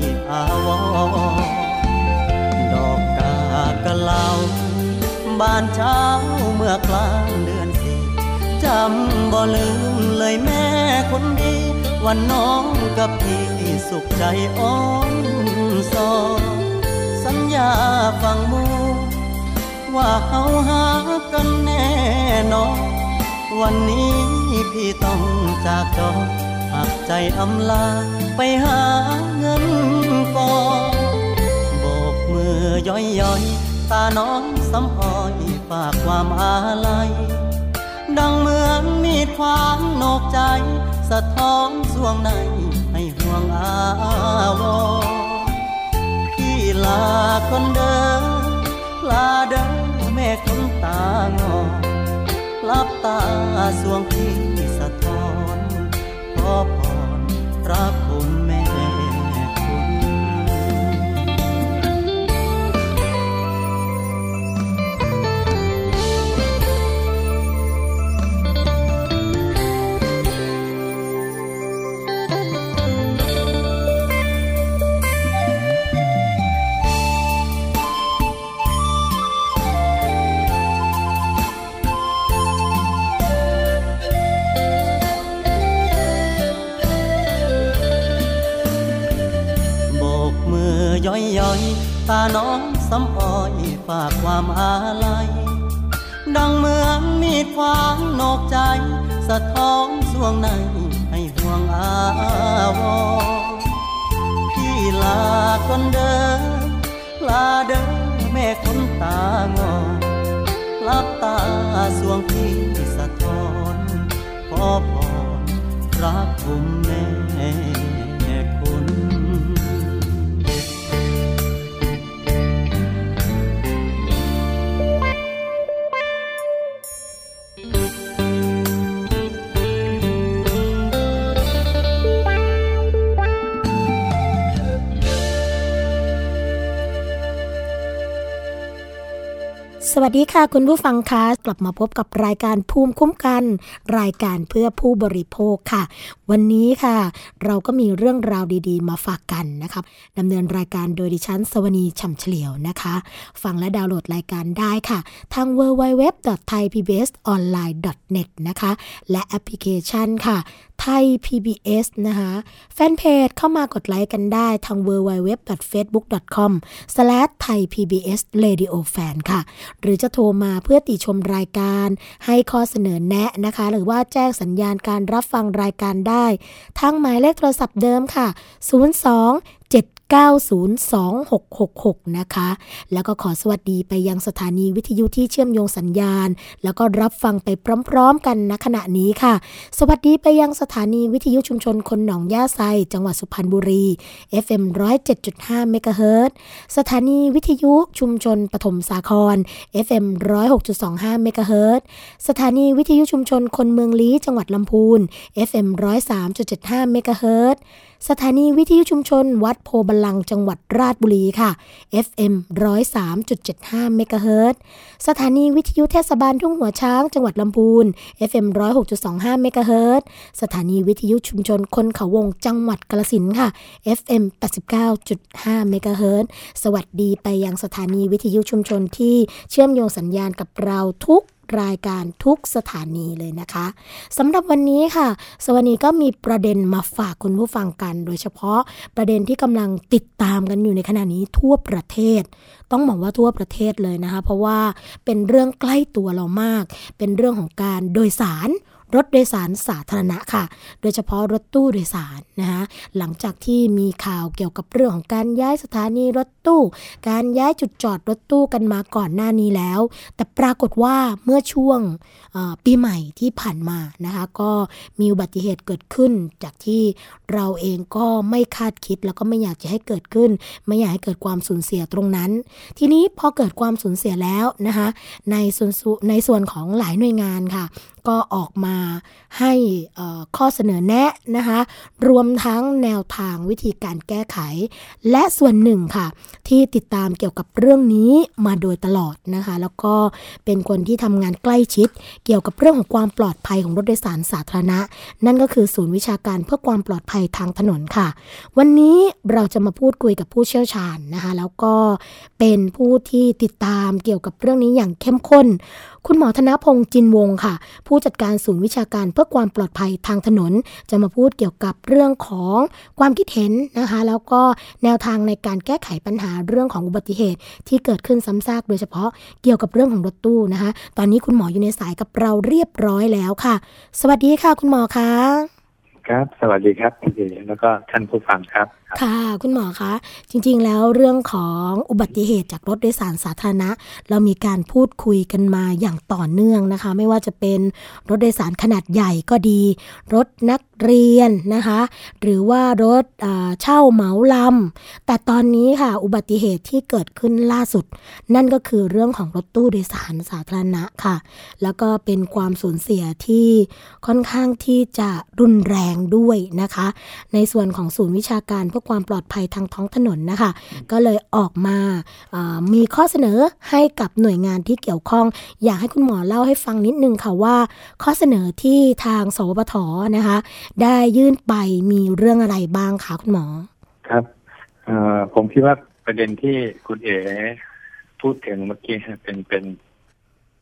ได้อาวรดอกกากะเลาบานเช้าเมื่อกลางเดือนสี่จำบ่ลืมเลยแม่คนดี วันน้องกับพี่สุขใจอ้อนสอสัญญาฟังมูว่าเฮาหากันแน่นอนวันนี้พี่ต้องจากจอ หักใจอำลาไปหาเงินก่อนโบกมือย่อยย่อยตาน้องสำหอยฝากความอาลัย ดังเหมือนมีดควางนอกใจ สะท้อนสวงในให้ห่วงอาวพี่ลาคนเดิมลาเดิมแม่คนตางอลับตาสวงพี่ ขอพรพระ ตาน้องสำอ้อยฝากความอาลัย ดังเมืองมีควางนอกใจ สะท้อนสวงในให้ห่วงอาวพี่ลาคนเดิมลาเดิมแม่คนตางอลับตาสวงพี่สะท้อนขอพรรักคุมแม่ วัสดีค่ะ คุณผู้ฟังคะกลับมาพบกับรายการภูมิคุ้มกัน รายการเพื่อผู้บริโภคค่ะ วันนี้ค่ะ เราก็มีเรื่องราวดีๆ มาฝากกันนะครับดำเนินรายการโดยดิฉันสวนีช่ำเฉลียวนะคะ ฟังและดาวน์โหลดรายการได้ค่ะ ทาง www.thaipbsonline.net นะคะ และแอปพลิเคชันค่ะ Thai PBS นะคะแฟนเพจเข้ามากดไลค์กันได้ทาง www.facebook.com/thaipbsradiofan ค่ะ หรือจะโทรมาเพื่อติชมรายการ ให้ข้อเสนอแนะนะคะ หรือว่าแจ้งสัญญาณการรับฟังรายการได้ทั้งหมายเลขโทรศัพท์เดิมค่ะ 02 902-666 นะคะ แล้วก็ขอสวัสดีไปยังสถานีวิทยุที่เชื่อมโยงสัญญาณ แล้วก็รับฟังไปพร้อมๆกันณขณะนี้ค่ะ สวัสดีไปยังสถานีวิทยุชุมชนคนหนองย่าไซ จังหวัดสุพรรณบุรี FM 107.5เมกะเฮิรตสถานีวิทยุชุมชนปฐมสาคร FM 106.25เมกะเฮิรตสถานีวิทยุชุมชนคนเมืองลี้จังหวัดลำพูน FM 103.75เมกะเฮิรตสถานีวิทยุชุมชน วัดโพบาลังจังหวัดราชบุรีค่ะ FM 103.75เมกะเฮิรตสถานีวิทยุเทศบาลทุ่งหัวช้างจังหวัดลำพูน FM 106.25เมกะเฮิรตสถานีวิทยุชุมชนคนเขาวงจังหวัดกาลสินค่ะ FM 89.5เมกะเฮิรตสวัสดีไปยังสถานีวิทยุชุมชนที่เชื่อมโยงสัญญาณกับเราทุก รายการทุกสถานีเลยนะคะสำหรับวันนี้ค่ะ สวัสดีก็มีประเด็นมาฝากคุณผู้ฟังกัน โดยเฉพาะประเด็นที่กำลังติดตามกันอยู่ในขณะนี้ทั่วประเทศ ต้องบอกว่าทั่วประเทศเลยนะคะ เพราะว่าเป็นเรื่องใกล้ตัวเรามาก เป็นเรื่องของการโดยสาร รถโดยสารสาธารณะค่ะ โดยเฉพาะรถตู้โดยสารนะคะหลังจากที่มีข่าวเกี่ยวกับเรื่องของการย้ายสถานีรถตู้ การย้ายจุดจอดรถตู้กันมาก่อนหน้านี้แล้ว แต่ปรากฏว่าเมื่อช่วงปีใหม่ที่ผ่านมานะคะก็มีอุบัติเหตุเกิดขึ้น จากที่เราเองก็ไม่คาดคิดแล้วก็ไม่อยากจะให้เกิดขึ้น ไม่อยากให้เกิดความสูญเสียตรงนั้น ทีนี้พอเกิดความสูญเสียแล้วนะคะในส่วนในส่วนของหลายหน่วยงานค่ะก็ออกมาให้ข้อเสนอแนะนะคะรวมทั้งแนวทางวิธีการแก้ไข และส่วนหนึ่งค่ะ ที่ติดตามเกี่ยวกับเรื่องนี้มาโดยตลอดนะคะ แล้วก็เป็นคนที่ทำงานใกล้ชิด เกี่ยวกับเรื่องของความปลอดภัยของรถโดยสารสาธารณะ นั่นก็คือศูนย์วิชาการเพื่อความปลอดภัยทางถนนค่ะ วันนี้เราจะมาพูดคุยกับผู้เชี่ยวชาญนะคะ แล้วก็เป็นผู้ที่ติดตามเกี่ยวกับเรื่องนี้อย่างเข้มข้นคุณหมอธนพงศ์จินวงค่ะ ผู้จัดการศูนย์วิชาการเพื่อความปลอดภัยทางถนน จะมาพูดเกี่ยวกับเรื่องของความคิดเห็นนะคะ แล้วก็แนวทางในการแก้ไขปัญหาเรื่องของอุบัติเหตุ ที่เกิดขึ้นซ้ำซากโดยเฉพาะเกี่ยวกับเรื่องของรถตู้นะคะ ตอนนี้คุณหมออยู่ในสายกับเราเรียบร้อยแล้วค่ะ สวัสดีค่ะ คุณหมอคะครับ สวัสดีครับพี่แล้วก็ท่านผู้ฟังครับค่ะ คุณหมอคะ จริงๆ แล้วเรื่องของอุบัติเหตุจากรถโดยสารสาธารณะ เรามีการพูดคุยกันมาอย่างต่อเนื่องนะคะ ไม่ว่าจะเป็นรถโดยสารขนาดใหญ่ก็ดี รถนักเรียนนะคะ หรือว่ารถเช่าเหมาลำแต่ตอนนี้ค่ะ อุบัติเหตุที่เกิดขึ้นล่าสุด นั่นก็คือเรื่องของรถตู้โดยสารสาธารณะค่ะ แล้วก็เป็นความสูญเสียที่ค่อนข้างที่จะรุนแรงด้วยนะคะ ในส่วนของศูนย์วิชาการพื่อความปลอดภัยทางท้องถนนนะคะ ก็เลยออกมามีข้อเสนอให้กับหน่วยงานที่เกี่ยวข้อง อยากให้คุณหมอเล่าให้ฟังนิดนึงค่ะว่า ข้อเสนอที่ทางสวปทนะคะ ได้ยื่นไปมีเรื่องอะไรบ้างคะคุณหมอ ครับผมคิดว่าประเด็นที่คุณเอ๋พูดถึงเมื่อกี้เป็นเป็น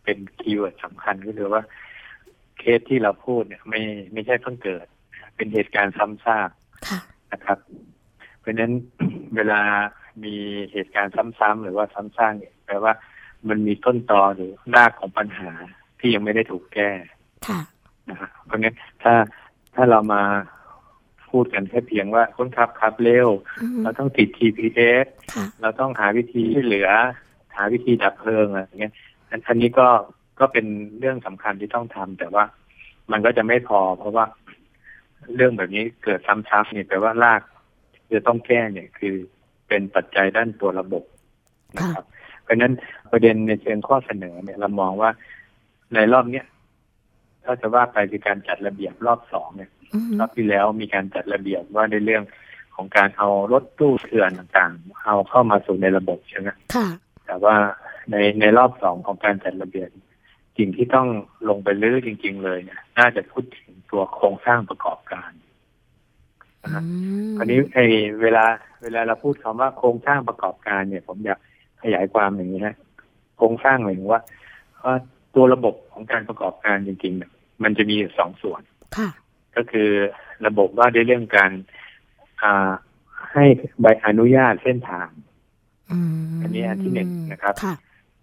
เป็น keyword สำคัญก็คือว่าเคสที่เราพูดเนี่ย ไม่ไม่ใช่เพิ่งเกิด เป็นเหตุการณ์ซ้ำซากนะครับเพ ราะฉะนั้นเวลามีเหตุการณ์ซ้ำๆหรือว่าซ้ำซากเนี่ยแปลว่ามันมีต้นตอหรือรากของปัญหาที่ยังไม่ได้ถูกแก้นะฮะเพราะงั้นถ้าถ้าเรามาพูดกันแค่เพียงว่าคนขับขับเร็ว เราต้องติด GPS เราต้องหาวิธีช่วยเหลือ หาวิธีดับเพลิงอะไรเงี้ยอันนี้ก็ก็เป็นเรื่องสำคัญที่ต้องทำแต่ว่ามันก็จะไม่พอ เพราะว่าเรื่องแบบนี้เกิดซ้ำๆเนี่ยแปลว่าราก จะต้องแก้เนี่ยคือเป็นปัจจัยด้านตัวระบบนะครับ เพราะฉะนั้นประเด็นในเชิงข้อเสนอเนี่ยเรามองว่าในรอบเนี้ยถ้าจะว่าไปคือการจัดระเบียบรอบสองเนี่ยรอบที่แล้วมีการจัดระเบียบว่าในเรื่องของการเอารถตู้เถื่อนต่างๆ เอาเข้ามาสู่ในระบบใช่ไหมแต่ว่าในในรอบสองของการจัดระเบียบสิ่งที่ต้องลงไปลื้อจริง ๆ เลยเนี่ยน่าจะพูดถึงตัวโครงสร้างประกอบการ อันนี้ไอ้เวลาเวลาเราพูดคำว่าโครงสร้างประกอบการเนี่ย ผมอยากขยายความอย่างนี้นะโครงสร้างหมายถึงว่าว่าตัวระบบของการประกอบการจริงๆเนี่ยมันจะมีสองส่วนก็คือระบบว่าด้วยเรื่องการอ่าให้ใบอนุญาตเส้นทางอันนี้อันที่หนึ่งนะครับ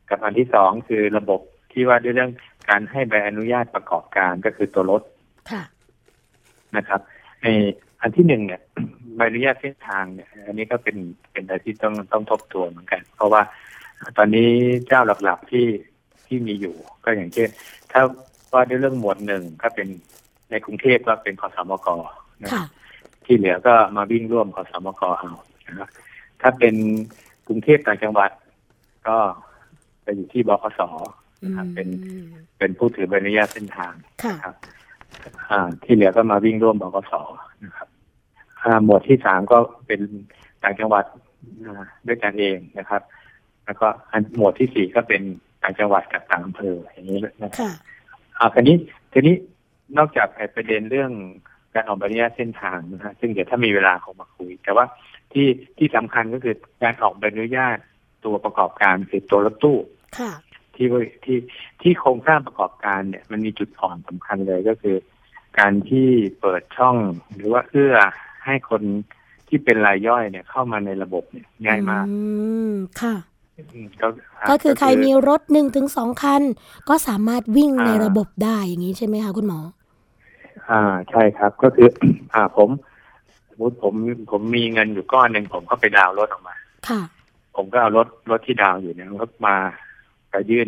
กับอันที่สองคือระบบที่ว่าด้วยเรื่องการให้ใบอนุญาตประกอบการก็คือตัวรถนะครับใน อันที่หนึ่งเนี่ยใบอนุญาตเส้นทางเนี่ย อันนี้ก็เป็นเป็นอะไรที่ต้องต้องทบทวนเหมือนกัน เพราะว่าตอนนี้เจ้าหลักๆที่ที่มีอยู่ ก็อย่างเช่น ถ้าว่าด้วยเรื่องหมวดหนึ่งก็เป็นในกรุงเทพก็เป็นขอสมกนะค่ะที่เหลือก็มาวิ่งร่วมขอสมกเอานะครับถ้าเป็นกรุงเทพต่างจังหวัด ก็ไปอยู่ที่บขสครับเป็นอืมเป็นผู้ถือใบอนุญาตเส้นทางค่ะครับอ่าที่เหลือก็มาวิ่งร่วมบกสนะครับอ่า หมวดที่สามก็เป็นต่างจังหวัดอ่าด้วยกันเองนะครับ แล้วก็อันหมวดที่สี่ก็เป็นต่างจังหวัดกับต่างอำเภออย่างนี้นะครับค่ะอ่าทีนี้ทีนี้นอกจากไอ้ประเด็นเรื่องการออกใบอนุญาตเส้นทางนะฮะซึ่งเดี๋ยวถ้ามีเวลาคงมาคุย แต่ว่าที่ที่สำคัญก็คือการออกใบอนุญาตตัวประกอบการคือตัวรถตู้ค่ะที่ว่าที่ที่โครงสร้างประกอบการเนี่ย มันมีจุดอ่อนสำคัญเลยก็คือ การที่เปิดช่องหรือว่าเอื้อ ให้คนที่เป็นรายย่อยเนี่ยเข้ามาในระบบเนี่ยง่ายมากอืมค่ะอืมก็ก็คือใครมีรถหนึ่งถึงสองคัน ก็สามารถวิ่งในอ่าระบบได้อย่างนี้ใช่ไหมคะคุณหมอ อ่าใช่ครับก็คือ อ่าผมสมมติผมผมมีเงินอยู่ก้อนหนึ่งผมก็ไปดาวน์รถออกมา ค่ะ ผมก็เอารถรถที่ดาวน์อยู่เนี่ยรถมาไปยื่น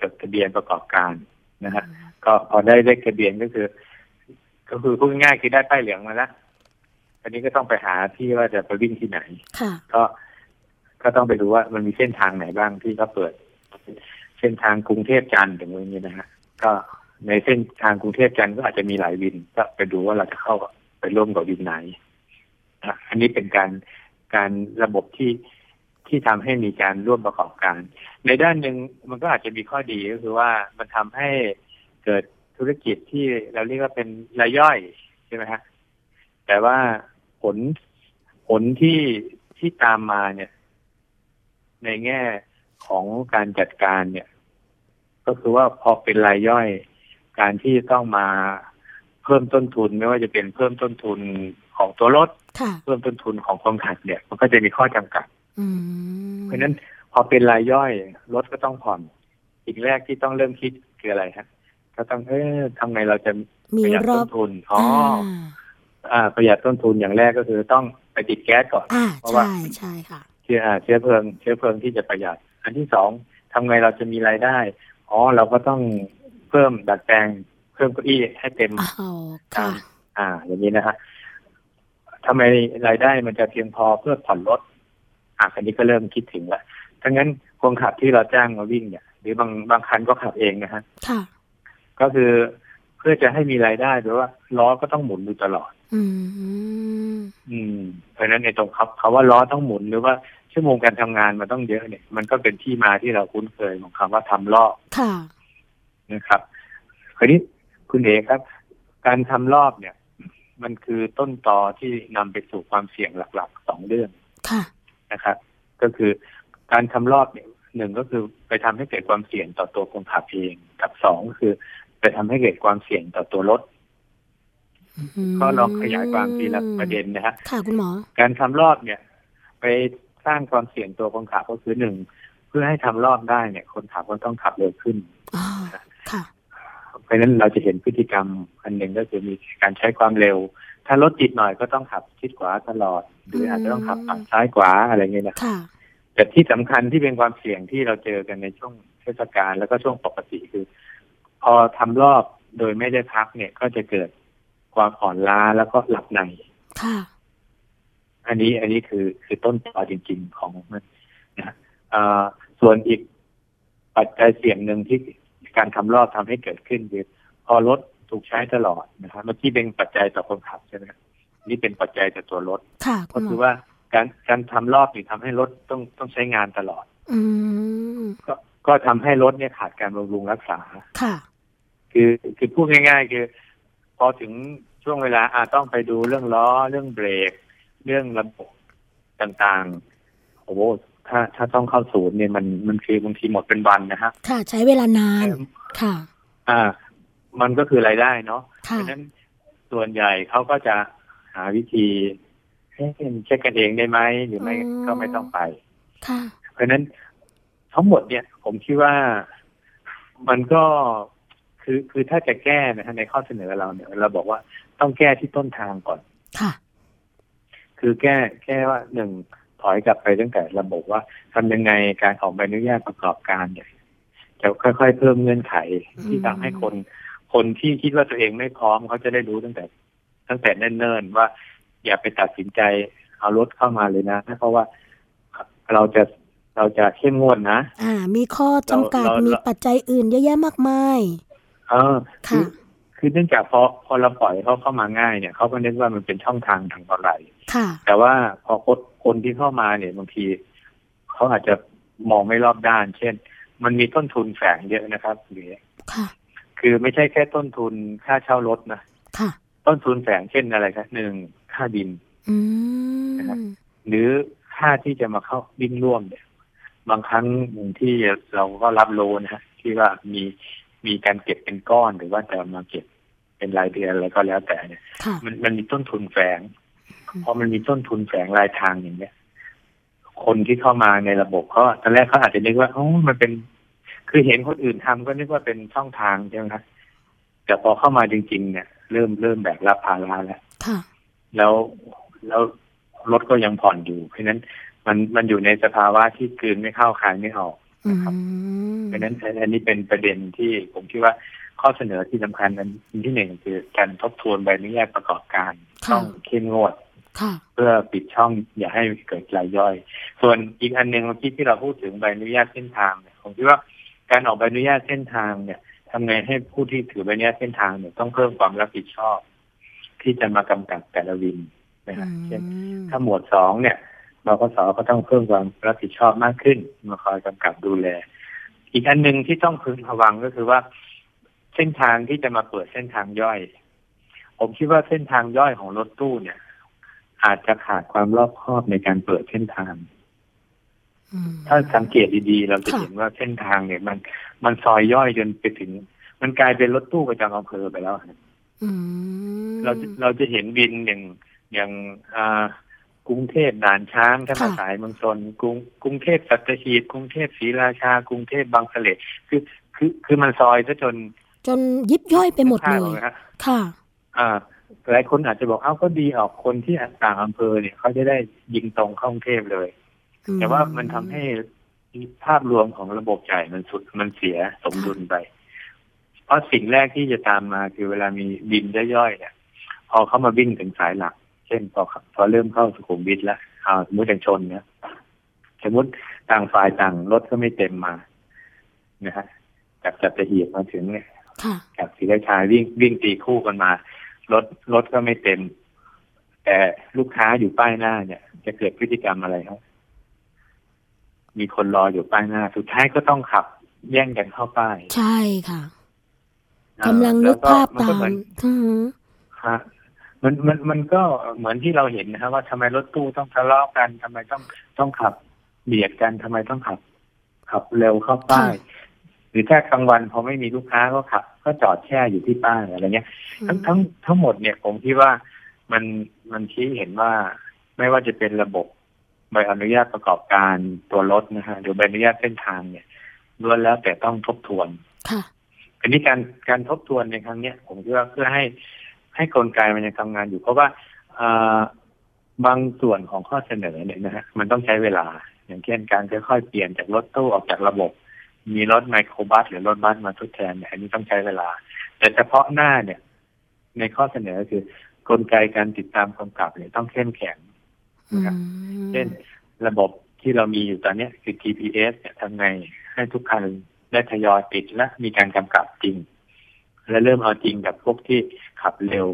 จดทะเบียนประกอบการนะฮะก็พอได้เลขทะเบียนก็คือ ก็คือพูดง่ายๆคือได้ป้ายเหลืองมาแล้ว อันนี้ก็ต้องไปหาที่ว่าจะไปวิ่งที่ไหนค่ะก็ก็ต้องไปดูว่ามันมีเส้นทางไหนบ้างที่เขาเปิด เส้นทางกรุงเทพจันทร์ถึงตรงนี้นะฮะก็ในเส้นทางกรุงเทพจันทร์ก็อาจจะมีหลายวิน ก็ไปดูว่าเราจะเข้าไปร่วมกับวินไหนอะอันนี้เป็นการการระบบที่ที่ทำให้มีการร่วมประกอบการ ในด้านหนึ่งมันก็อาจจะมีข้อดีก็คือว่ามันทำให้เกิดธุรกิจที่เราเรียกว่าเป็นรายย่อยใช่ไหมฮะแต่ว่า ผลผลที่ที่ตามมาเนี่ย ในแง่ของการจัดการเนี่ย ก็คือว่าพอเป็นรายย่อย การที่ต้องมาเพิ่มต้นทุนไม่ว่าจะเป็นเพิ่มต้นทุนของตัวรถค่ะเพิ่มต้นทุนของคนขับเนี่ย มันก็จะมีข้อจำกัดอืมเพราะฉะนั้นพอเป็นรายย่อยรถก็ต้องผ่อนสิ่งแรกที่ต้องเริ่มคิดคืออะไรฮะก็ต้องเออทำไงเราจะมีประหยัดรอต้บนทุนอ๋ออ่าอ่า ประหยัดต้นทุนอย่างแรกก็คือต้องไปติดแก๊สก่อนอ่าเพราะว่าใช่ใช่ค่ะเชื้ออ่าเชื้อเพลิง เชื้อเพลิงที่จะประหยัด อันที่สองทำไงเราจะมีรายได้ อ๋อเราก็ต้องเพิ่มดัดแปลง เพิ่มเก้าอี้ให้เต็มอ้าวค่ะอ่า อย่างนี้นะฮะทำไมรายได้มันจะเพียงพอเพื่อผ่อนรถอะอันนี้ก็เริ่มคิดถึงละทั้งนั้นคนขับที่เราจ้างมาวิ่งเนี่ย หรือบางบางคันก็ขับเองนะฮะค่ะก็คือเพื่อจะให้มีรายได้โดยว่าล้อก็ต้องหมุนอยู่ตลอด อืม อืม เพราะฉะนั้นในตรงครับคาว่าล้อต้องหมุนหรือว่าชั่วโมงการทำงานมันต้องเยอะเนี่ย มันก็เป็นที่มาที่เราคุ้นเคยของคำว่าทำรอบค่ะนะครับคราวนี้คุณเอกครับ การทำรอบเนี่ย มันคือต้นตอที่นำไปสู่ความเสี่ยงหลักๆสองเรื่องค่ะนะครับ ก็คือการทำรอบเนี่ยหนึ่งก็คือไปทำให้เกิดความเสี่ยงต่อตัวคนขับเอง กับสองก็คือ ไปทำให้เกิดความเสี่ยงต่อตัวรถก็ลองขยายความทีละประเด็นนะฮะค่ะคุณหมอ การทำรอบเนี่ย ไปสร้างความเสี่ยงตัวคนขับก็คือหนึ่งเพื่อให้ทำรอบได้เนี่ย คนขับก็ต้องขับเร็วขึ้นอ๋อค่ะเพราะฉะนั้นเราจะเห็นพฤติกรรมอันหนึ่งก็คือมีการใช้ความเร็ว ถ้ารถติดหน่อยก็ต้องขับชิดขวาตลอด หรืออาจจะต้องขับฝั่งซ้ายขวาอะไรเงี้ยนะค่ะแต่ที่สำคัญที่เป็นความเสี่ยงที่เราเจอกันในช่วงเทศกาลแล้วก็ช่วงปกติคือ พอทำรอบโดยไม่ได้พักเนี่ยก็จะเกิดความอ่อนล้าแล้วก็หลับในค่ะอันนี้อันนี้คือคือต้นตอจริง ๆ ของมันนะอ่าส่วนอีกปัจจัยเสี่ยงหนึ่งที่การทำรอบทำให้เกิดขึ้นคือพอรถถูกใช้ตลอดนะครับเมื่อกี้เป็นปัจจัยต่อคนขับใช่ไหมครับนี่เป็นปัจจัยต่อตัวรถค่ะคุก็ณหมคืออว่าการการทำรอบนี่ทำให้รถต้องต้องใช้งานตลอด อืมก็ก็ทำให้รถเนี่ยขาดการบำรุงรักษาค่ะ คือคือพูดง่าย ๆ คือ พอถึงช่วงเวลาอาต้องไปดูเรื่องล้อเรื่องเบรก เรื่องระบบต่างๆโอ้โหถ้าถ้าต้องเข้าศูนย์เนี่ยมันมันคือบางทีหมดเป็นวันนะฮะค่ะ ใช้เวลานานค่ะ อ่า มันก็คือรายได้เนาะเพค่ะราะฉะนั้นส่วนใหญ่เขาก็จะหาวิธีเอ๊ะเช็คกันเองได้ไหมหรือไม่อ๋อก็ไม่ต้องไปค่ะเพราะฉะนั้นทั้งหมดเนี่ย ผมคิดว่ามันก็ คือคือถ้าจะแก้นะฮะในข้อเสนอเราเนี่ย เราบอกว่าต้องแก้ที่ต้นทางก่อน ค่ะ คือแก้แก้ว่าหนึ่งถอยกลับไปตั้งแต่ระบบว่าทำยังไงการออกใบอนุญาตประกอบการเนี่ยจะค่อยๆเพิ่มเงื่อนไขที่ทำให้คน คนที่คิดว่าตัวเองไม่พร้อมเขาจะได้รู้ตั้งแต่ ตั้งแต่เนิ่นๆว่า อย่าไปตัดสินใจเอารถเข้ามาเลยนะเพราะว่าเราจะเราจะเข้มงวดนะ อ่า มีข้อจำกัดเราเรามีปัจจัยอื่นเยอะแยะมากมาย เออคืค่ะอคือเนื่องจากพอพอเราปล่อยเขาเข้ามาง่ายเนี่ยเขาก็นึกว่ามันเป็นช่องทางทางออนไลน์ค่ะแต่ว่าพอคนคนที่เข้ามาเนี่ยบางทีเขาอาจจะมองไม่รอบด้าน เช่น มันมีต้นทุนแฝงเยอะนะครับหรือค่ะคือไม่ใช่แค่ต้นทุนค่าเช่ารถนะค่ะต้นทุนแฝงเช่นอะไรครับหนึ่งค่าบินอืนะครับมหรือค่าที่จะมาเข้าบินร่วมเนี่ย บางครั้งอย่างที่เราก็รับรู้นะฮะที่ว่ามี มีการเก็บเป็นก้อนหรือว่าจะมาเก็บเป็นรายเดือนอะไรก็แล้วแต่เนี่ยค่ะมันมันมีต้นทุนแฝงอืมพอมันมีต้นทุนแฝงรายทางอย่างเงี้ยคนที่เข้ามาในระบบเขาตอนแรกเขาอาจจะนึกว่าโอ้มันเป็น คือเห็นคนอื่นทำก็นึกว่าเป็นช่องทางใช่ไหมครับแต่พอเข้ามาจริง ๆ เนี่ย เริ่มเริ่มแบกรับภาระแล้วค่ะแล้วแล้วรถก็ยังผ่อนอยู่ เพราะฉะนั้นมันมันอยู่ในสภาวะที่กลืนไม่เข้าคายไม่ออกอื นะครับมเพราะฉะนั้นอันนี้เป็นประเด็นที่ผมคิดว่าข้อเสนอที่สำคัญอันที่หนึ่งคือการทบทวนใบอนุญาตประกอบการค่ะต้องเข้มงวดค่ะเพื่อปิดช่องอย่าให้เกิดรายย่อย ส่วนอีกอันหนึ่งเมื่อกี้ที่เราพูดถึงใบอนุญาตเส้นทางเนี่ยผมคิดว่าการออกใบอนุญาตเส้นทางเนี่ยทำไงให้ผู้ที่ถือใบอนุญาตเส้นทางเนี่ยต้องเพิ่มความรับผิดชอบ ที่จะมากำกับแต่ละวินนะฮะเช่นถ้าหมวดสองเนี่ย บกสก็ต้องเพิ่มความรับผิดชอบมากขึ้นมาคอยกำกับดูแล อีกอันหนึ่งที่ต้องพึงระวังก็คือว่า เส้นทางที่จะมาเปิดเส้นทางย่อย ผมคิดว่าเส้นทางย่อยของรถตู้เนี่ย อาจจะขาดความรอบคอบในการเปิดเส้นทางอืมถ้าสังเกตดีๆ เราจะค่ะเห็นว่าเส้นทางเนี่ย มันมันซอยย่อยจนไปถึง มันกลายเป็นรถตู้ประจำอำเภอไปแล้วอืมเราจะเราจะเห็นบินอย่างอย่างอ่า กรุงเทพด่านช้างถ้ามาค่ะสายเมืองชนกรุงกรุงเทพสัตหีบกรุงเทพศรีราชา กรุงเทพบางเสลคือคือคือมันซอยซะจน จนยิบย่อยไปหมดเลนึกภาพยออกไหฮะค่ะอ่าหลายคนอาจจะบอกเอ้าก็ดีออกคนที่ต่างอำเภอเนี่ยเขาจะได้ยิงตรงเข้ากรุงเทพเลย แต่ว่ามันทำให้ภาพรวมของระบบจ่ายมันสุดมันเสียสมดุลไป เพราะสิ่งแรกที่จะตามมาคือเวลามีบินย่อยๆเนี่ย พอเขามาวิ่งถึงสายหลักเช่นพอพอเริ่มเข้าสุขุมวิทแล้วอ่าสมมติอย่างชนเนี่ยสมมติต่างฝ่ายต่างรถก็ไม่เต็มมานะฮะจากจัตหีบมาถึงเนี่ยค่ะจากศรีราชาวิ่งวิ่งตีคู่กันมารถรถก็ไม่เต็ม แต่ลูกค้าอยู่ป้ายหน้าเนี่ย จะเกิดพฤติกรรมอะไรครับมีคนรออยู่ป้ายหน้า สุดท้ายก็ต้องขับ แย่งกันเข้าป้าย ใช่ค่ะเอ่อกำลังนึกแวภาพนตาก็เหมอนอืมฮะ มันมันมันก็เหมือนที่เราเห็นนะครับว่าทำไมรถตู้ต้องทะเลาะกันทำไมต้องต้องขับเบียดกันทำไมต้องขับ ขับเร็วเข้าป้ายหรือถ้ากลางวันพอไม่มีลูกค้าก็ขับ ก็จอดแช่อยู่ที่ป้ายอะไรเงี้ย ทั้งทั้งทั้งหมดเนี่ยผมคิดว่ามันมันชี้เห็นว่าไม่ว่าจะเป็นระบบใบอนุญาตประกอบการตัวรถนะฮะหรือใบอนุญาตเส้นทางเนี่ยล้วนแล้วแต่ต้องทบทวนค่ะอันนี้การการทบทวนในครั้งเนี้ยผมคิดว่าเพื่อให้ ให้กลไกมันยังทำงานอยู่ เพราะว่าอ่าบางส่วนของข้อเสนอเนี่ยนะฮะมันต้องใช้เวลา อย่างเช่นการค่อยๆเปลี่ยนจากรถตู้ออกจากระบบ มีรถไมโครบัสหรือรถบัสมาทดแทนเนี่ยอันนี้ต้องใช้เวลา แต่เฉพาะหน้าเนี่ย ในข้อเสนอคือกลไกการติดตามกำกับเนี่ยต้องเข้มแข็งอืมเช่นระบบที่เรามีอยู่ตอนเนี้ยคือ GPS เนี่ยทำไงให้ทุกคันได้ทยอยปิดและมีการกำกับจริง และเริ่มเอาจริงกับพวกที่ขับเร็ว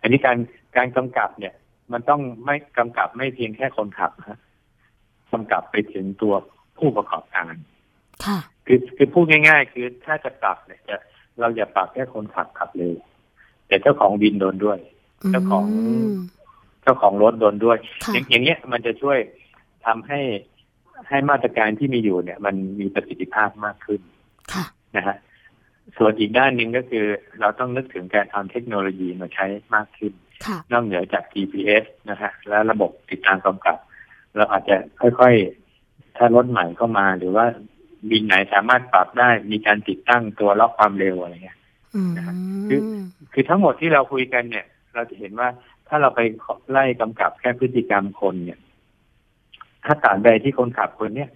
อันนี้การการกำกับเนี่ย มันต้องไม่กำกับไม่เพียงแค่คนขับฮะกำกับไปถึงตัวผู้ประกอบการค่ะคือคือพูดง่าย ๆ คือถ้าจะปรับเนี่ยจะเราอย่าปรับแค่คนขับขับเร็วแต่เจ้าของวินโดนด้วย เจ้าของมเจ้าของรถโดนด้วยค่ะอย่างอย่างเงี้ยมันจะช่วยทำให้ให้มาตรการที่มีอยู่เนี่ย มันมีประสิทธิภาพมากขึ้นค่ะนะฮะ ส่วนอีกด้านหนึ่งก็คือ เราต้องนึกถึงการเอาเทคโนโลยีมาใช้มากขึ้นค่ะนอกเหนือจาก GPS นะฮะและระบบติดตามกำกับ เราอาจจะค่อยๆ ถ้ารถใหม่เข้ามา หรือว่าบินไหนสามารถปรับได้มีการติดตั้งตัวล็อกความเร็วอะไรเงี้ยอืมคือคือทั้งหมดที่เราคุยกันเนี่ย เราจะเห็นว่าถ้าเราไปไล่กำกับแค่พฤติกรรมคนเนี่ย ถ้าตามใดที่คนขับคนเนี่ย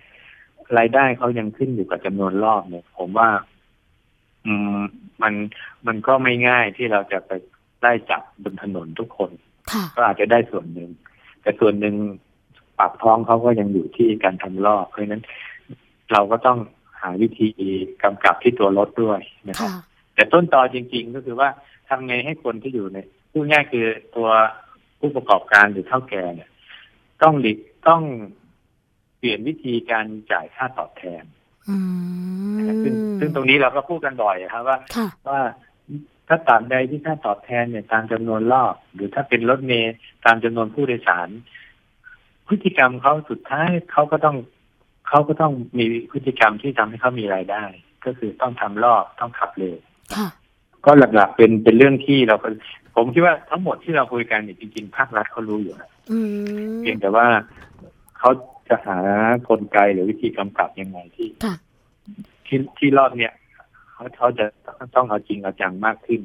รายได้เขายังขึ้นอยู่กับจำนวนรอบเนี่ย ผมว่า อืมมันมันก็ไม่ง่ายที่เราจะไปไล่จับบนถนนทุกคนค่ะก็อาจจะได้ส่วนหนึ่ง แต่ส่วนหนึ่งปากท้องเขาก็ยังอยู่ที่การทำรอบเพราะฉะนั้น เราก็ต้องหาวิธีกำกับที่ตัวรถด้วยนะครับค่ะแต่ต้นตอจริง ๆ ก็คือว่าทำไงให้คนที่อยู่ในพูดง่ายคือตัวผู้ประกอบการหรือเท่าแก่เนี่ย ต้องหลีกต้องเปลี่ยนวิธีการจ่ายค่าตอบแทนอืมนะครับ ซึ่งซึ่งตรงนี้เราก็พูดกันบ่อยนะครับว่าค่ะว่าถ้าตามใดที่ค่าตอบแทนเนี่ยตามจำนวนรอบ หรือถ้าเป็นรถเมล์ตามจำนวนผู้โดยสาร พฤติกรรมเขาสุดท้ายเขาก็ต้องเขาก็ต้องมีพฤติกรรมที่ทำให้เขามีรายได้ ก็คือต้องทำรอบต้องขับเร็วค่ะก็หลักๆเป็นเป็นเรื่องที่เราก็ผมคิดว่าทั้งหมดที่เราคุยกันเนี่ยจริงๆภาครัฐเขารู้อยู่นะอืมเพียงแต่ว่าเขา จะหากลไกหรือวิธีกำกับยังไงที่ค่ะที่ที่รอบเนี่ยเขาเขาจะต้องเอาจริงเอาจังมากขึ้น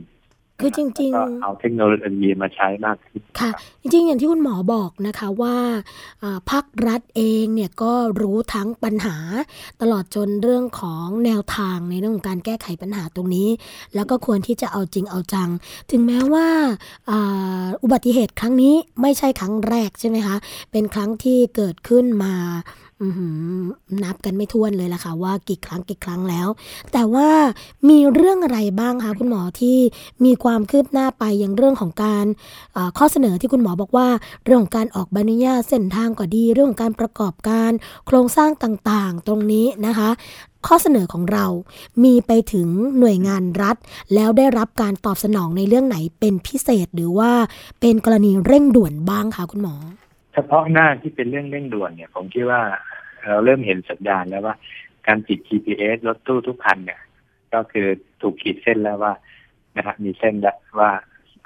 คือจริงๆแล้วก็เอาเทคโนโลยีมาใช้มากขึ้นค่ะ จริง ๆ อย่างที่คุณหมอบอกนะคะว่าอ่าภาครัฐเองเนี่ยก็รู้ทั้งปัญหา ตลอดจนเรื่องของแนวทางในเรื่องของการแก้ไขปัญหาตรงนี้ แล้วก็ควรที่จะเอาจริงเอาจัง ถึงแม้ว่าอ่าอุบัติเหตุครั้งนี้ไม่ใช่ครั้งแรกใช่ไหมคะ เป็นครั้งที่เกิดขึ้นมาอื้อหือ นับกันไม่ถ้วนเลยล่ะค่ะว่ากี่ครั้งกี่ครั้งแล้ว แต่ว่ามีเรื่องอะไรบ้างคะคุณหมอที่มีความคืบหน้าไปอย่างเรื่องของการข้อเสนอที่คุณหมอบอกว่า เรื่องของการออกใบอนุญาตเส้นทางก็ดี เรื่องของการประกอบการโครงสร้างต่างๆ ตรงนี้นะคะ ข้อเสนอของเรามีไปถึงหน่วยงานรัฐ แล้วได้รับการตอบสนองในเรื่องไหนเป็นพิเศษหรือว่าเป็นกรณีเร่งด่วนบ้างคะคุณหมอ เฉพาะหน้าที่เป็นเรื่องเร่งด่วนเนี่ย ผมคิดว่าเราเริ่มเห็นสัญญาณแล้วว่า การติด GPS รถตู้ทุกคันเนี่ย ก็คือถูกขีดเส้นแล้วว่านะฮะมีเส้นแล้วว่า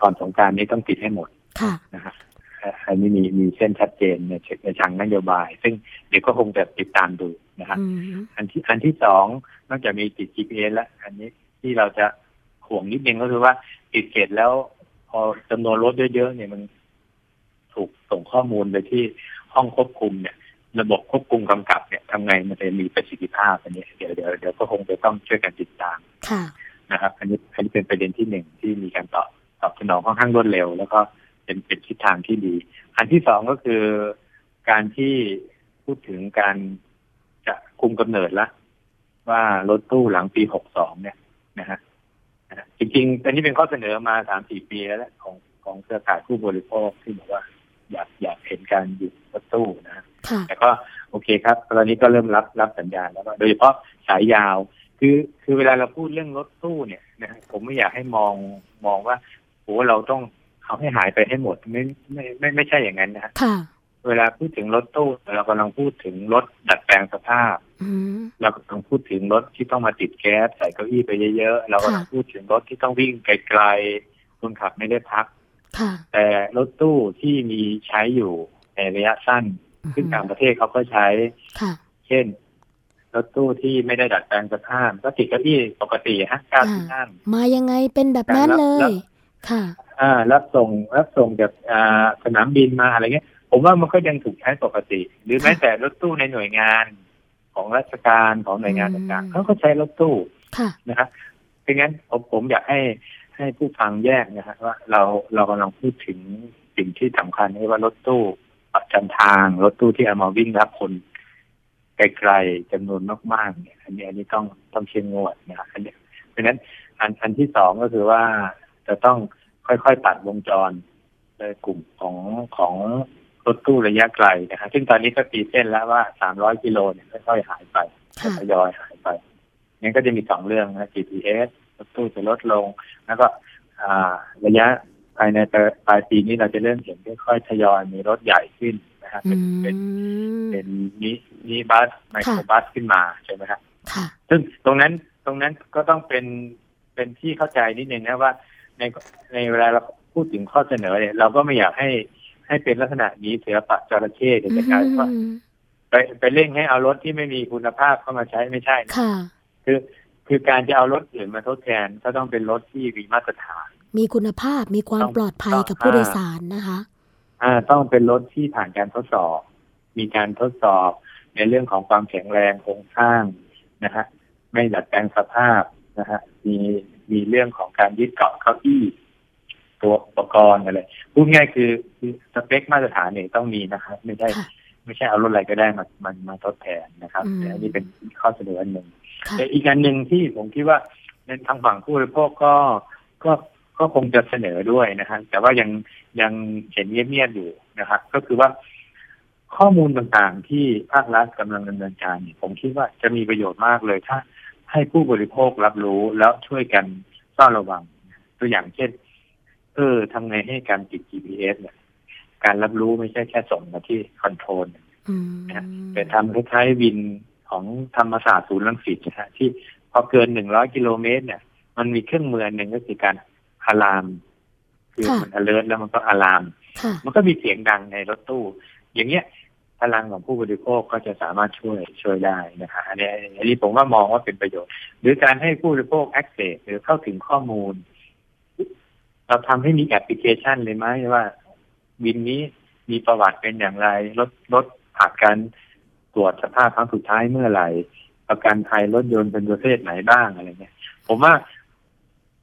ก่อนสงกรารนี้ต้องติดให้หมดค่ะนะฮะเอ่ออันนี้มีมีเส้นชัดเจนในในทางนโยบาย ซึ่งเดี๋ยวก็คงจะติดตามดูนะฮะอืมอันที่อันที่สองนอกจากมีติด GPS แล้ว อันนี้ที่เราจะห่วงนิดนึงก็คือว่าติดเสร็จแล้ว พอจำนวนรถเยอะๆเนี่ยมัน ถูกส่งข้อมูลไปที่ห้องควบคุมเนี่ย ระบบควบคุมกำกับเนี่ยทำไงมันจะมีประสิทธิภาพอันนี้เดี๋ยวเดี๋ยวเดี๋ยวก็คงจะต้องช่วยกันติดตามค่ะนะครับ อันนี้อันนี้เป็นประเด็นที่หนึ่งที่มีการตอบตอบสนองค่อนข้างรวดเร็ว แล้วก็เป็นเป็นทิศทางที่ดี อันที่สองก็คือการที่พูดถึงการจะคุมกำเนิดละว่ารถตู้หลังปีหกสองเนี่ยนะฮะนะฮะจริงๆอันนี้เป็นข้อเสนอมาสามสี่ปีแล้วแหละของของเครือข่ายผู้บริโภคที่บอกว่า อยากอยากเห็นการหยุดรถตู้นะฮะค่ะแต่ก็โอเคครับตอนนี้ก็เริ่มรับรับสัญญาณแล้วก็โดยเฉพาะสายยาว คือคือเวลาเราพูดเรื่องรถตู้เนี่ยนะฮะผมไม่อยากให้มองมองว่าโอ้เราต้องเอาให้หายไปให้หมดไม่ไม่ไม่ไม่ใช่อย่างนั้นนะฮะค่ะเวลาพูดถึงรถตู้เรากำลังพูดถึงรถดัดแปลงสภาพอืมเรากำลังพูดถึงรถที่ต้องมาติดแก๊สใส่เก้าอี้ไปเยอะๆเรากำลังค่ะพูดถึงรถที่ต้องวิ่งไกลๆคนขับไม่ได้พักค่ะ แต่รถตู้ที่มีใช้อยู่ในระยะสั้น ซึ่งต่างประเทศเขาก็ใช้ค่ะเช่น รถตู้ที่ไม่ได้ดัดแปลงสภาพก็ติดเก้าอี้ปกติฮะเก้าที่นั่งมายังไงเป็นแบบนั้นเลแล้ยวค่ะอ่ารับส่งรับส่งจากอ่าสนามบินมาอะไรเงี้ย ผมว่ามันก็ยังถูกใช้ปกติ หรือแม้แต่รถตู้ในหน่วยงานของราชการของหน่วยงานอืมต่างๆเขาก็ใช้รถตู้ค่ะนะครับเพราะงั้นผมผมอยากให้ ให้ผู้ฟังแยกนะฮะว่าเราเรากำลังพูดถึงสิ่งที่สำคัญนี่ว่ารถตู้ประจำทางรถตู้ที่เอามาวิ่งรับคนไกลๆจำนวนมากๆเนี่ยอันนี้อันนี้ต้องต้องเข้มงวดนะครับอันนี้เพราะฉะนั้นอันอันที่สองก็คือว่าจะต้องค่อยๆตัดวงจรในกลุ่มของของรถตู้ระยะไกลนะฮะซึ่งตอนนี้ก็ตีเส้นแล้วว่าสามร้อยกิโลเนี่ยค่อยๆหายไปค่ะทยอยหายไปงั้นก็จะมีสองเรื่องนะ GPS รถ ตู้จะลดลง แล้วก็อ่าระยะภายในปลายปีนี้เราจะเริ่มเห็นค่อยๆทยอยมีรถใหญ่ขึ้นนะฮะอืเป็นเป็นมเป็นมิมิบัสไมโครบัสขึ้นมาใช่ไหมครับค่ะซึ่งตรงนั้นตรงนั้นก็ต้องเป็นเป็นที่เข้าใจนิดนึงนะว่าในในเวลาเราพูดถึงข้อเสนอเนี่ยเราก็ไม่อยากให้ให้เป็นลักษณะนี้เสือปะจระเข้เดี๋ยวจะกลายเป็นว่าอืมไปไปเร่งให้เอารถที่ไม่มีคุณภาพเข้ามาใช้ไม่ใช่นะค่ะคือ คือการจะเอารถอื่นมาทดแทนก็ต้องเป็นรถที่มีมาตรฐาน มีคุณภาพมีความต้องปลอดภัยต้องกับผู้โดยอ่าสารนะคะอ่าต้องเป็นรถที่ผ่านการทดสอบ มีการทดสอบในเรื่องของความแข็งแรงโครงสร้างนะฮะไม่ดัดแปลงสภาพนะฮะมีมีเรื่องของการยึดเกาะเก้าอี้ตัวอุปกรณ์อะไรพูดง่ายคือคือสเปคมาตรฐานเนี่ยต้องมีนะครับ ไม่ใช่ค่ะไม่ใช่เอารถอะไรก็ได้มามามาทดแทนนะครับอืมอันนี้เป็นข้อเสนออันหนึ่งค่ะ แต่อีกอันหนึ่งที่ผมคิดว่าในทางฝั่งผู้บริโภคก็ก็ก็คงจะเสนอด้วยนะฮะแต่ว่ายังยังเห็นเงียบๆอยู่นะครับ ก็คือว่าข้อมูลต่างๆที่ภาครัฐกำลังดำเนินการเนี่ยผมคิดว่าจะมีประโยชน์มากเลยถ้าให้ผู้บริโภครับ รู้แล้วช่วยกันเฝ้าระวัง ตัวอย่างเช่น เออทำไงให้การติด GPS เนี่ย การรับรู้ไม่ใช่แค่ส่งมาที่คอนโทรลอืมนะแต่ทำคล้ายๆวิน ของธรรมศาสตร์ศูนย์รังสิตนะฮะที่พอเกินหนึ่งร้อยกิโลเมตร เนี่ย มันมีเครื่องมืออนหนึ่งก็คือการอะลาม คือมัน alert แล้วมันก็อะลามค่ะมันก็มีเสียงดังในรถตู้ อย่างเงี้ยพลังของผู้บริโภคก็จะสามารถช่วยช่วยได้นะฮะอันนี้อันนี้ผมว่ามองว่าเป็นประโยชน์ หรือการให้ผู้บริโภค access หรือเข้าถึงข้อมูล เราทำให้มีแอปพลิเคชันเลยไหมว่าวินนี้มีประวัติเป็นอย่างไรรถรถผ่านการ ตรวจสภาพครั้งสุดท้ายเมื่อไหร่ ประกันภัยรถยนต์เป็นประเภทไหนบ้างอะไรเงี้ย ผมว่า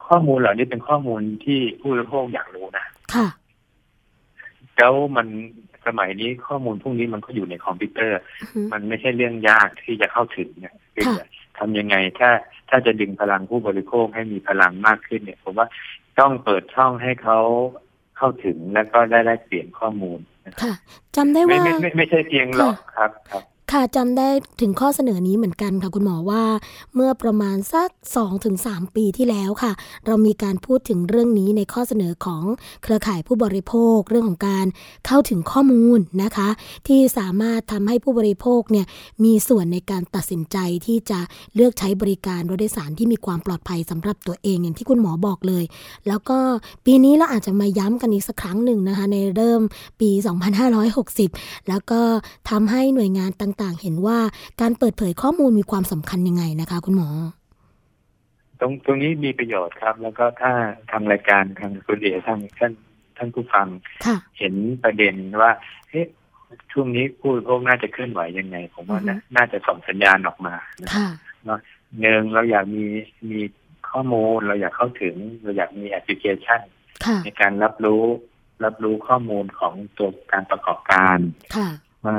ข้อมูลเหล่านี้เป็นข้อมูลที่ผู้บริโภคอยากรู้นะ ค่ะ แล้วมันสมัยนี้ข้อมูลพวกนี้มันก็อยู่ในคอมพิวเตอร์อือฮึมันไม่ใช่เรื่องยากที่จะเข้าถึงเนี่ยคือค่ะทำยังไงถ้าถ้าจะดึงพลังผู้บริโภคให้มีพลังมากขึ้นเนี่ยผมว่าต้องเปิดช่องให้เขาเข้าถึงแล้วก็ได้แลกเปลี่ยนข้อมูลนะครับค่ะจำได้ไม่ว่าไม่ไม่ไม่ใช่เพียงหรอกครับครับ ค่ะจำได้ถึงข้อเสนอนี้เหมือนกันค่ะคุณหมอว่า เมื่อประมาณสัก 2-3 ปีที่แล้วค่ะ เรามีการพูดถึงเรื่องนี้ในข้อเสนอของเครือข่ายผู้บริโภคเรื่องของการเข้าถึงข้อมูลนะคะ ที่สามารถทำให้ผู้บริโภคเนี่ยมีส่วนในการตัดสินใจที่จะเลือกใช้บริการรถโดยสารที่มีความปลอดภัยสำหรับตัวเองอย่างที่คุณหมอบอกเลย แล้วก็ปีนี้เราอาจจะมาย้ำกันอีกสักครั้งหนึ่งนะคะในเริ่มปี 2560 แล้วก็ทำให้หน่วยงานต่างๆ เห็นว่าการเปิดเผยข้อมูลมีความสำคัญยังไงนะคะ คุณหมอ ตรงตรงนี้มีประโยชน์ครับ แล้วก็ถ้าทางรายการทางคุณเอทางท่านท่านผู้ฟังค่ะเห็นประเด็นว่าเฮ้ช่วงนี้ผู้บริโภคน่าจะเคลื่อนไหวยังไง ผมว่าน่าอือฮึน่าจะส่งสัญญาณออกมานะค่ะหนึ่งเราอยากมีมีข้อมูลเราอยากเข้าถึง เราอยากมีแอปพลิเคชันค่ะในการรับรู้รับรู้ข้อมูลของตัวการประกอบการค่ะว่า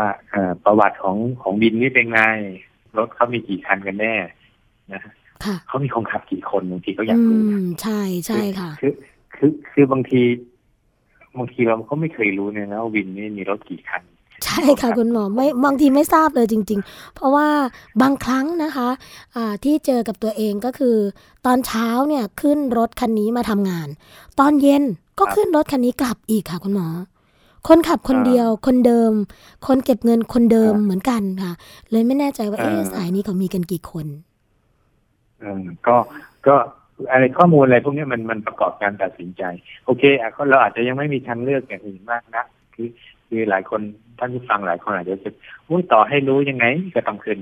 ว่าเอ่อประวัติของของวินนี่เป็นไงรถเขามีกี่คันกันแน่นะฮะค่ะเขามีคนขับกี่คนบางทีก็อยาอืกรู้นะมใช่ใช่ค่ะ คือ คือคือบางที บางทีเราก็ไม่เคยรู้เนี่ยนะว่าวินนี่มีรถกี่คันใช่ค่ะคุณหมอไม่บางทีไม่ทราบเลยจริง ๆ เพราะว่าบางครั้งนะคะอ่าที่เจอกับตัวเองก็คือ ตอนเช้าเนี่ยขึ้นรถคันนี้มาทำงาน ตอนเย็นก็ครับขึ้นรถคันนี้กลับอีกค่ะคุณหมอ คนขับคนอ่าเดียวคนเดิม คนเก็บเงินคนเดิมอ่าเหมือนกันค่ะ เลยไม่แน่ใจว่าเอ๊ะอ่าสายนี้เขามีกันกี่คนเออก็ก็อะไรข้อมูลอะไรพวกนี้มันมันประกอบการตัดสินใจ โอเคอะเราอาจจะยังไม่มีทางเลือกอย่างอื่นมากนะคือคือหลายคนท่านผู้ฟังหลายคนอาจจะรู้สึกอุ้ยต่อให้รู้ยังไงก็ต้องขึ้น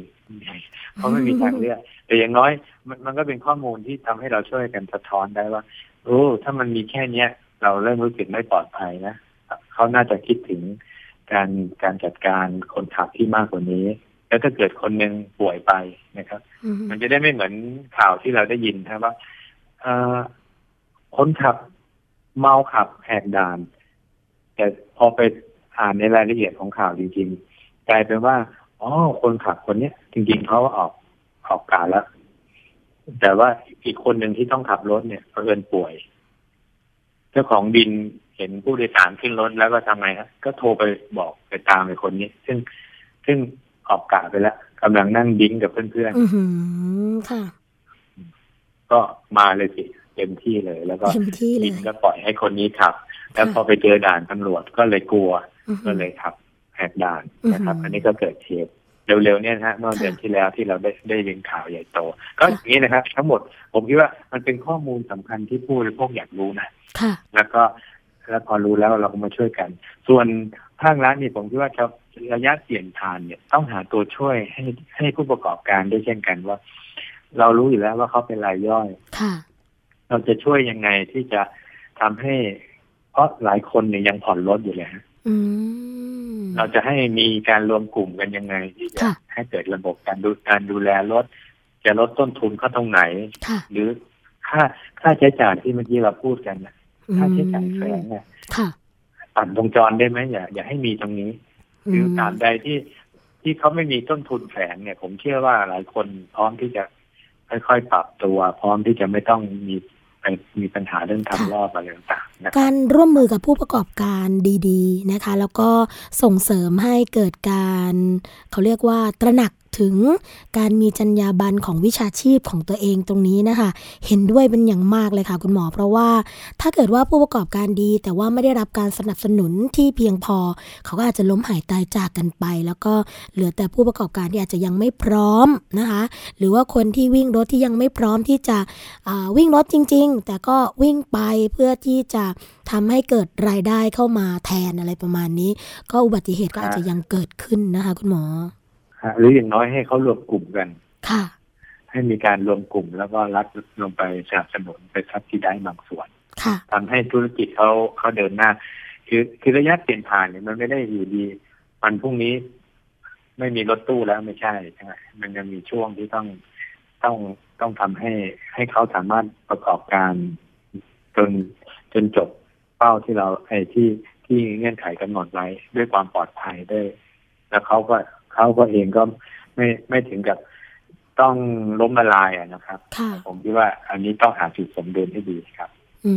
เพราะไม่มีทางเลือก แต่อย่างน้อยมันมันก็เป็นข้อมูลที่ทำให้เราช่วยกันสะท้อนได้ว่าโอ้ถ้ามันมีแค่เนี้ย เราเริ่มรู้สึกไม่ปลอดภัยนะ เขาน่าจะคิดถึงการการจัดการคนขับที่มากกว่านี้ แล้วถ้าเกิดคนหนึ่งป่วยไปนะครับอืมมันจะได้ไม่เหมือนข่าวที่เราได้ยินนะว่าเอ่อคนขับเมาขับแหกด่าน แต่พอไปอ่านในรายละเอียดของข่าวจริงๆ กลายเป็นว่าอ๋อคนขับคนเนี้ย จริงๆเขาออกออกการแล้ว แต่ว่าอีกคนหนึ่งที่ต้องขับรถเนี่ยเผอิญป่วย เจ้าของบิน เห็นผู้โดยสารขึ้นรถแล้วก็ทำไงฮะก็โทรไปบอกไปตามไอ้คนนี้ ซึ่งซึ่งออกกะไปแล้วกำลังนั่งดิ้งกับเพื่อนๆอือหือค่ะ ก็มาเลยสิเต็มที่เลย แล้วก็เต็มที่เลยบินก็ปล่อยให้คนนี้ขับ แล้วพอไปเจอด่านตำรวจก็เลยกลัวอือหืก็อเลยขับแหกด่านนะครับอือหืออัอันนี้ก็เกิดเหตุเร็วๆเนี่ยนะฮะเมื่อค่ะเดือนที่แล้วที่เราได้ได้ยินข่าวใหญ่โต ก็อย่างนี้นะครับ ทั้งหมดผมคิดว่ามันเป็นข้อมูลสำคัญที่ผู้บริโภคอยากรู้นะค่ะแล้วก็ แล้วพอรู้แล้วเราก็มาช่วยกัน ส่วนภาครัฐนี่ผมคิดว่าจะระยะเปลี่ยนผ่านเนี่ยต้องหาตัวช่วยให้ให้ผู้ประกอบการด้วยเช่นกันว่า เรารู้อยู่แล้วว่าเขาเป็นรายย่อยค่ะเราจะช่วยยังไงที่จะทำให้ เพราะหลายคนเนี่ยยังผ่อนรถอยู่เลยฮะอืมเราจะให้มีการรวมกลุ่มกันยังไง ที่จะค่ะให้เกิดระบบการดูการดูแลรถ จะลดต้นทุนเขาตรงไหนค่ะหรือค่าค่าใช้จ่ายที่เมื่อกี้เราพูดกันนะ ค่าใช้จ่ายแฝงเนี่ยค่ะตัดวงจรได้ไหมอย่าอย่าให้มีตรงนี้หรือตราบใดที่ที่เขาไม่มีต้นทุนแฝงเนี่ย ผมเชื่อว่าหลายคนพร้อมที่จะค่อยๆปรับตัว พร้อมที่จะไม่ต้องมีไปมีปัญหาเรื่องทำรอบอะไรต่างๆนะครับการร่วมมือกับผู้ประกอบการดี ๆ นะคะ แล้วก็ส่งเสริมให้เกิดการ เขาเรียกว่าตระหนัก ถึงการมีจรรยาบรรณของวิชาชีพของตัวเองตรงนี้นะคะ เห็นด้วยเป็นอย่างมากเลยค่ะคุณหมอ เพราะว่าถ้าเกิดว่าผู้ประกอบการดี แต่ว่าไม่ได้รับการสนับสนุนที่เพียงพอ เขาก็อาจจะล้มหายตายจากกันไป แล้วก็เหลือแต่ผู้ประกอบการที่อาจจะยังไม่พร้อมนะคะ หรือว่าคนที่วิ่งรถที่ยังไม่พร้อมที่จะวิ่งรถจริง ๆ แต่ก็วิ่งไปเพื่อที่จะทำให้เกิดรายได้เข้ามาแทนอะไรประมาณนี้ ก็อุบัติเหตุก็อาจจะยังเกิดขึ้นนะคะ คุณหมอ หรืออย่างน้อยให้เขารวมกลุ่มกันค่ะ ให้มีการรวมกลุ่มแล้วก็รัฐลงไปสนับสนุนไปซับที่ได้บางส่วนค่ะทำให้ธุรกิจเขาเขาเดินหน้า คือคือระยะเปลี่ยนผ่านเนี่ยมันไม่ได้อยู่ดีวันพรุ่งนี้ ไม่มีรถตู้แล้วไม่ใช่ใช่ไหมมันจะมีช่วงที่ต้องต้องต้องทำให้ให้เขาสามารถประกอบการจนจนจบเป้าที่เราไอ้ที่ที่เงื่อนไขกำหนดไว้ด้วยความปลอดภัยด้วย แล้วเขาก็ เขาก็เองก็ไม่ไม่ถึงกับต้องล้มละลายอะนะครับค่ะผมคิดว่าอันนี้ต้องหาจุดสมดุลให้ดีครับ อื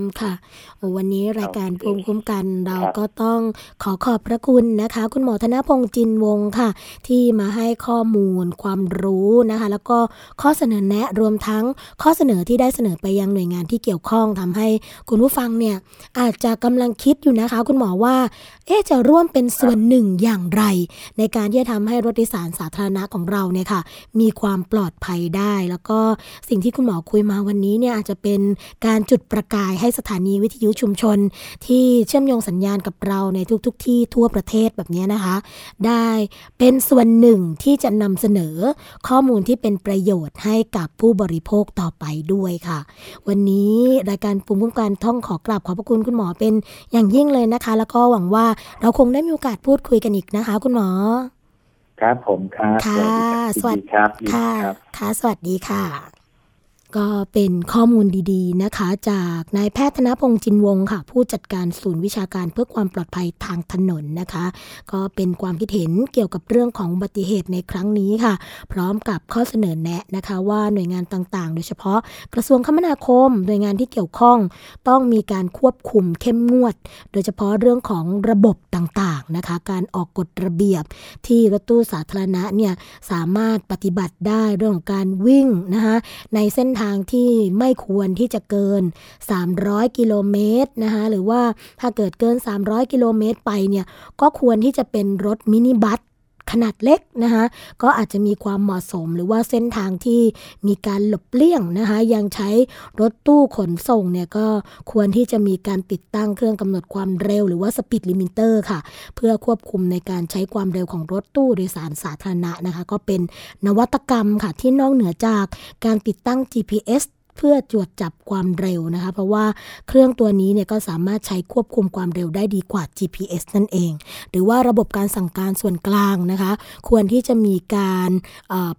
ม ค่ะโอ้วันนี้รายการโอเคภูมิคุ้มกันเราครับก็ต้องขอขอบพระคุณนะคะ คุณหมอธนพงษ์จินวงศ์ค่ะ ที่มาให้ข้อมูลความรู้นะคะ แล้วก็ข้อเสนอแนะรวมทั้งข้อเสนอที่ได้เสนอไปยังหน่วยงานที่เกี่ยวข้องทำให้คุณผู้ฟังเนี่ย อาจจะกำลังคิดอยู่นะคะ คุณหมอว่า เอ๊ะจะร่วมเป็นส่วนหนึ่งอย่างไร ในการที่จะทำให้รถโดยสารสาธารณะของเราเนี่ยค่ะ มีความปลอดภัยได้ แล้วก็สิ่งที่คุณหมอคุยมาวันนี้เนี่ยอาจจะเป็นการจุดประกายให้สถานีวิทยุชุมชน ที่เชื่อมโยงสัญญาณกับเราในทุกๆทที่ทั่วประเทศแบบนี้นะคะ ได้เป็นส่วนหนึ่งที่จะนำเสนอข้อมูลที่เป็นประโยชน์ให้กับผู้บริโภคต่อไปด้วยค่ะ วันนี้รายการภูมิคุ้มกันท่องขอกราบขอบพระคุณคุณหมอเป็นอย่างยิ่งเลยนะคะ แล้วก็หวังว่าเราคงได้มีโอกาสพูดคุยกันอีกนะคะ คุณหมอครับผมครับ ค่ะ สวัสดีครับยินดีค่ะครับค่ะ สวัสดีค่ะ ก็เป็นข้อมูลดีๆนะคะ จากนายแพทย์ธนพงษ์จินวงค่ะ ผู้จัดการศูนย์วิชาการเพื่อความปลอดภัยทางถนนนะคะ ก็เป็นความคิดเห็นเกี่ยวกับเรื่องของอุบัติเหตุในครั้งนี้ค่ะ พร้อมกับข้อเสนอแนะนะคะ ว่าหน่วยงานต่างๆ โดยเฉพาะกระทรวงคมนาคม หน่วยงานที่เกี่ยวข้อง ต้องมีการควบคุมเข้มงวด โดยเฉพาะเรื่องของระบบต่างๆนะคะ การออกกฎระเบียบที่รถตู้สาธารณะเนี่ยสามารถปฏิบัติได้เรื่องของการวิ่งนะคะในเส้นทางที่ไม่ควรที่จะเกิน 300 กิโลเมตรนะคะหรือว่าถ้าเกิดเกิน 300 กิโลเมตรไปเนี่ยก็ควรที่จะเป็นรถมินิบัส ขนาดเล็กนะคะก็อาจจะมีความเหมาะสมหรือว่าเส้นทางที่มีการหลบเลี่ยงนะคะยังใช้รถตู้ขนส่งเนี่ยก็ควรที่จะมีการติดตั้งเครื่องกำหนดความเร็วหรือว่า speed limiter ค่ะ เพื่อควบคุมในการใช้ความเร็วของรถตู้โดยสารสาธารณะนะคะ ก็เป็นนวัตกรรมค่ะที่นอกเหนือจากการติดตั้ง GPS เพื่อตรวจจับความเร็วนะคะ เพราะว่าเครื่องตัวนี้เนี่ยก็สามารถใช้ควบคุมความเร็วได้ดีกว่า GPS นั่นเอง หรือว่าระบบการสั่งการส่วนกลางนะคะ ควรที่จะมีการ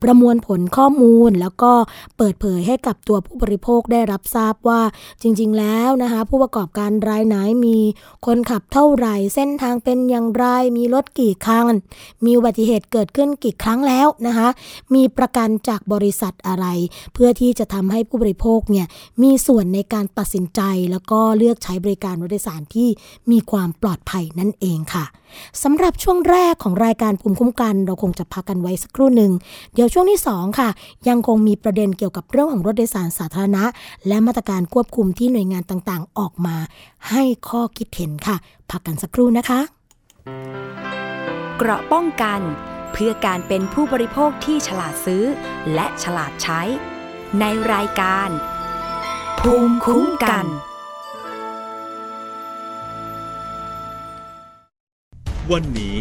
ประมวลผลข้อมูล แล้วก็เปิดเผยให้กับตัวผู้บริโภคได้รับทราบว่าจริง ๆ แล้วนะคะ ผู้ประกอบการรายไหนมีคนขับเท่าไหร่ เส้นทางเป็นอย่างไร มีรถกี่คันมีอุบัติเหตุเกิดขึ้นกี่ครั้งแล้วนะคะ มีประกันจากบริษัทอะไร เพื่อที่จะทำให้ผู้บริโภคเนี่ยมีส่วนในการตัดสินใจ แล้วก็เลือกใช้บริการรถโดยสารที่มีความปลอดภัยนั่นเองค่ะสำหรับช่วงแรกของรายการภูมิคุ้มกัน เราคงจะพักกันไว้สักครู่หนึ่ง เดี๋ยวช่วงที่ 2 ค่ะ ยังคงมีประเด็นเกี่ยวกับเรื่องของรถโดยสารสาธารณะ และมาตรการควบคุมที่หน่วยงานต่างๆ ออกมา ให้ข้อคิดเห็นค่ะ พักกันสักครู่นะคะ เกราะป้องกัน เพื่อการเป็นผู้บริโภคที่ฉลาดซื้อ และฉลาดใช้ ในรายการ ภูมิคุ้มกัน วันนี้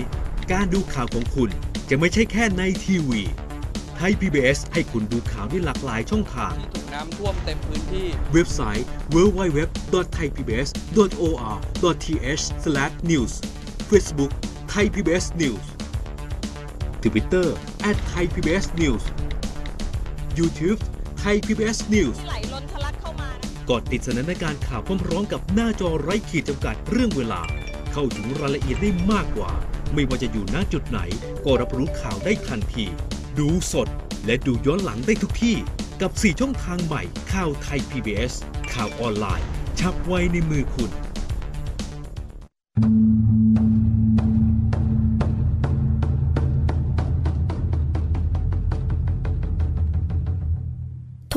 การดูข่าวของคุณจะไม่ใช่แค่ในทีวี ไทไทย PBS ให้คุณดูข่าวได้หลากหลายช่องทางถูกน้ำท่วมเต็มพื้นที่ เว็บไซต์ www.thaipbs.or.th/news Facebook Thai PBS News Twitter @thaipbsnews YouTube Thai PBS News ไหลล้นทะลักเข้ามานะกดติดสนันในการข่าวพร้อมๆกับหน้าจอไร้ขีดจำกัดเรื่องเวลา เข้าถึงรายละเอียดได้มากกว่า ไม่ว่าจะอยู่ณจุดไหน ก็รับรู้ข่าวได้ทันที ดูสด และดูย้อนหลังได้ทุกที่ กับ 4 ช่องทางใหม่ข่าวไทย PBS ข่าวออนไลน์ ชับไว้ในมือคุณ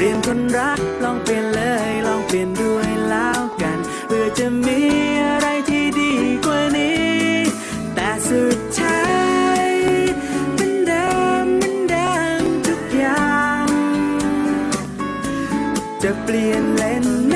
เปลี่ยนคนรักลองเปลี่ยนเลยลองเปลี่ยนด้วยแล้วกันเพื่อจะมีอะไรที่ดีกว่านี้ แต่สุดท้ายเหมันเดิมเหมันเดิมทุกอย่าง จะเปลี่ยนเลน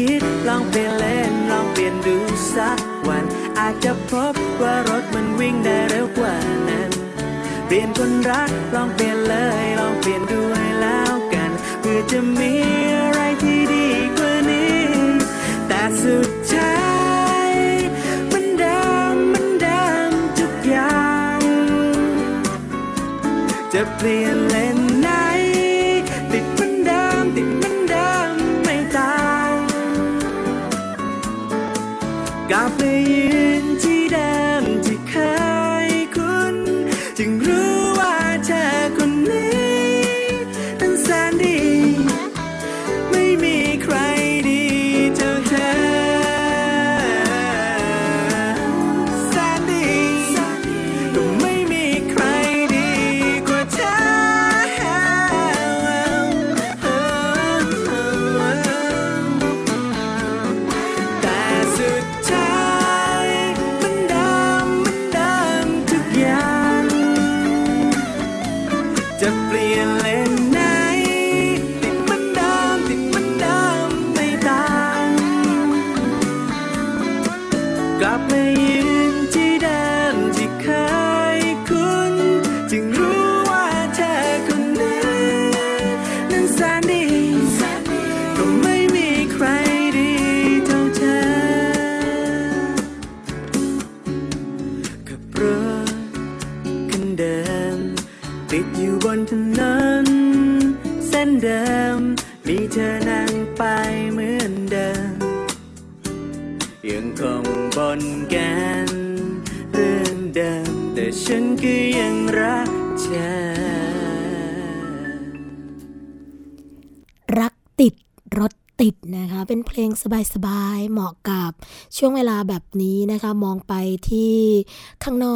คิดลองเปลี่ยนเลนลองเปลี่ยนดูสักวัน อาจจะพบว่ารถมันวิ่งได้เร็วกว่านั้น เปลี่ยนคนรักลองเปลี่ยนเลยลองเปลี่ยนด้วยแล้วกันเพื่อจะมีอะไรที่ดีกว่านี้ แต่สุดท้ายมันดิมมันดิมทุกอย่างจะเปลี่ยน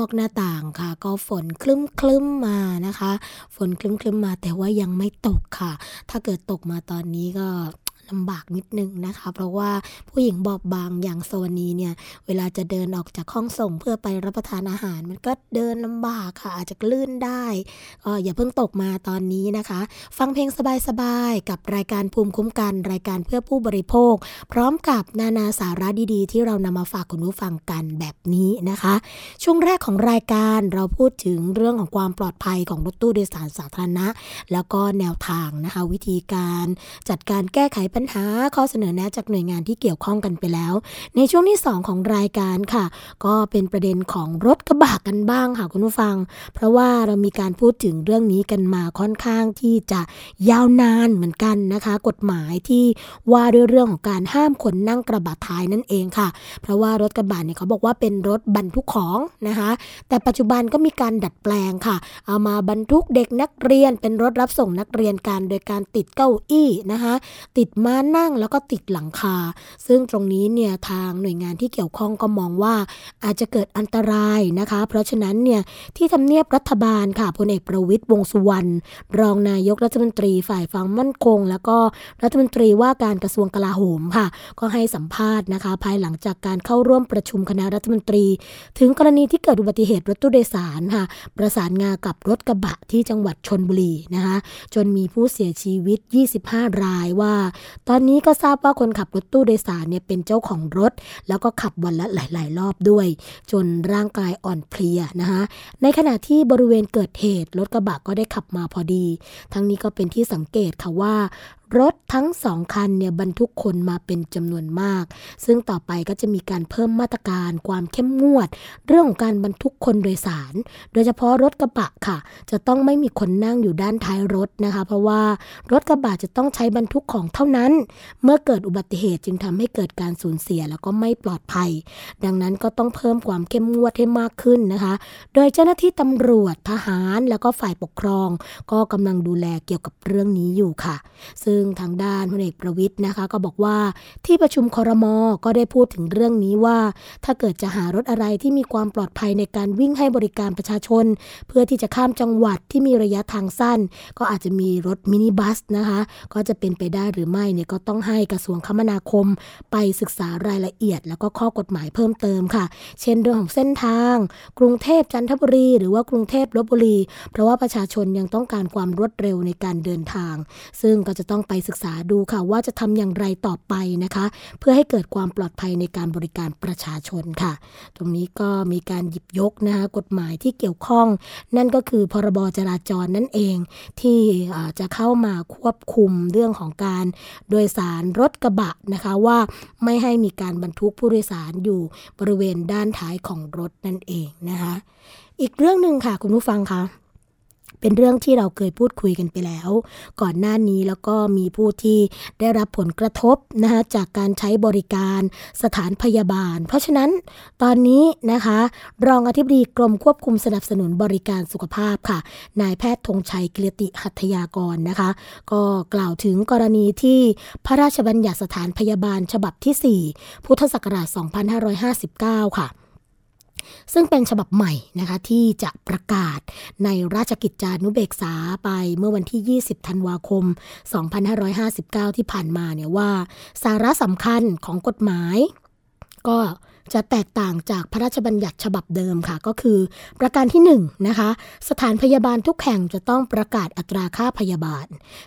อกหน้าต่างค่ะ ก็ฝนคลึ้มคลึ้มมานะคะ ฝนคลึ้มคลึ้มมาแต่ว่ายังไม่ตกค่ะ ถ้าเกิดตกมาตอนนี้ก็ ลำบากนิดนึงนะคะ เพราะว่าผู้หญิงบอบบางอย่างโซนนี้เนี่ย เวลาจะเดินออกจากห้องส่งเพื่อไปรับประทานอาหาร มันก็เดินลำบากค่ะ อาจจะลื่นได้ก็อย่าเพิ่งตกมาตอนนี้นะคะ ฟังเพลงสบายๆ กับรายการภูมิคุ้มกัน รายการเพื่อผู้บริโภค พร้อมกับนานาสาระดีๆ ที่เรานำมาฝากคุณผู้ฟังกันแบบนี้นะคะ ช่วงแรกของรายการเราพูดถึงเรื่องของความปลอดภัยของรถตู้โดยสารสาธารณะ แล้วก็แนวทางนะคะ วิธีการจัดการแก้ไขปัญหาข้อเสนอแนะจากหน่วยงานที่เกี่ยวข้องกันไปแล้ว ในช่วงที่ 2 ของรายการค่ะ ก็เป็นประเด็นของรถกระบะกันบ้างค่ะคุณผู้ฟัง เพราะว่าเรามีการพูดถึงเรื่องนี้กันมาค่อนข้างที่จะยาวนานเหมือนกันนะคะ กฎหมายที่ว่าด้วยเรื่องของการห้ามคนนั่งกระบะท้ายนั่นเองค่ะ เพราะว่ารถกระบะเนี่ยเขาบอกว่าเป็นรถบรรทุกของนะคะ แต่ปัจจุบันก็มีการดัดแปลงค่ะ เอามาบรรทุกเด็กนักเรียนเป็นรถรับส่งนักเรียนกันโดยการติดเก้าอี้นะคะ ติดม้านั่งแล้วก็ติดหลังคา ซึ่งตรงนี้เนี่ยทางหน่วยงานที่เกี่ยวข้องก็มองว่าอาจจะเกิดอันตรายนะคะ เพราะฉะนั้นเนี่ยที่ทำเนียบรัฐบาลค่ะพลเอกประวิตยวงสุวรรณรองนายกรัฐมนตรีฝ่ายความมั่นคง แล้วก็รัฐมนตรีว่าการกระทรวงกลาโหมค่ะ ก็ให้สัมภาษณ์นะคะ ภายหลังจากการเข้าร่วมประชุมคณะรัฐมนตรี ถึงกรณีที่เกิดอุบัติเหตุรถตู้โดยสารค่ะ ประสานงากับรถกระบะที่จังหวัดชนบุรีนะคะ จนมีผู้เสียชีวิต 25 รายว่าตอนนี้ก็ทราบว่าคนขับรถตู้โดยสารเนี่ยเป็นเจ้าของรถ แล้วก็ขับวันละหลาย ๆ รอบด้วย จนร่างกายอ่อนเพลียนะคะในขณะที่บริเวณเกิดเหตุรถกระบะก็ได้ขับมาพอดี ทั้งนี้ก็เป็นที่สังเกตค่ะว่ารถทั้งสองคันเนี่ยบรรทุกคนมาเป็นจำนวนมาก ซึ่งต่อไปก็จะมีการเพิ่มมาตรการความเข้มงวด เรื่องของการบรรทุกคนโดยสาร โดยเฉพาะรถกระบะค่ะ จะต้องไม่มีคนนั่งอยู่ด้านท้ายรถนะคะ เพราะว่ารถกระบะจะต้องใช้บรรทุกของเท่านั้น เมื่อเกิดอุบัติเหตุจึงทำให้เกิดการสูญเสียแล้วก็ไม่ปลอดภัย ดังนั้นก็ต้องเพิ่มความเข้มงวดให้มากขึ้นนะคะ โดยเจ้าหน้าที่ตำรวจทหารแล้วก็ฝ่ายปกครอง ก็กำลังดูแลเกี่ยวกับเรื่องนี้อยู่ค่ะ ซึ่งทางด้านพลเอกประวิทย์นะคะ ก็บอกว่าที่ประชุมคอรมอก็ได้พูดถึงเรื่องนี้ว่า ถ้าเกิดจะหารถอะไรที่มีความปลอดภัยในการวิ่งให้บริการประชาชน เพื่อที่จะข้ามจังหวัดที่มีระยะทางสั้น ก็อาจจะมีรถมินิบัสนะคะ ก็จะเป็นไปได้หรือไม่เนี่ยก็ต้องให้กระทรวงคมนาคม ไปศึกษารายละเอียด แล้วก็ข้อกฎหมายเพิ่มเติมค่ะ เช่นเรื่องของเส้นทาง กรุงเทพจันทบุรี หรือว่ากรุงเทพลบบุรี เพราะว่าประชาชนยังต้องการความรวดเร็วในการเดินทาง ซึ่งก็จะต้องไปศึกษาดูค่ะว่าจะทำอย่างไรต่อไปนะคะ เพื่อให้เกิดความปลอดภัยในการบริการประชาชนค่ะ ตรงนี้ก็มีการหยิบยกนะคะกฎหมายที่เกี่ยวข้อง นั่นก็คือพรบจราจรนั่นเอง ที่จะเข้ามาควบคุมเรื่องของการโดยสารรถกระบะนะคะว่าไม่ให้มีการบรรทุกผู้โดยสารอยู่บริเวณด้านท้ายของรถนั่นเองนะคะ อีกเรื่องหนึ่งค่ะคุณผู้ฟังคะ เป็นเรื่องที่เราเคยพูดคุยกันไปแล้ว ก่อนหน้านี้แล้วก็มีผู้ที่ได้รับผลกระทบนะคะจากการใช้บริการสถานพยาบาล เพราะฉะนั้นตอนนี้นะคะ รองอธิบดีกรมควบคุมสนับสนุนบริการสุขภาพค่ะ นายแพทย์ธงชัยกิรติหัตยากรนะคะ ก็กล่าวถึงกรณีที่พระราชบัญญัติสถานพยาบาลฉบับที่ 4 พุทธศักราช 2559 ค่ะ ซึ่งเป็นฉบับใหม่นะคะที่จะประกาศในราชกิจจานุเบกษาไปเมื่อวันที่ 20 ธันวาคม 2559 ที่ผ่านมาเนี่ยว่า สาระสำคัญของกฎหมาย ก็ จะแตกต่างจากพระราชบัญญัติฉบับเดิมค่ะ ก็คือประการที่1นนะคะ สถานพยาบาลทุกแห่งจะต้องประกาศอัตราค่าพยาบาล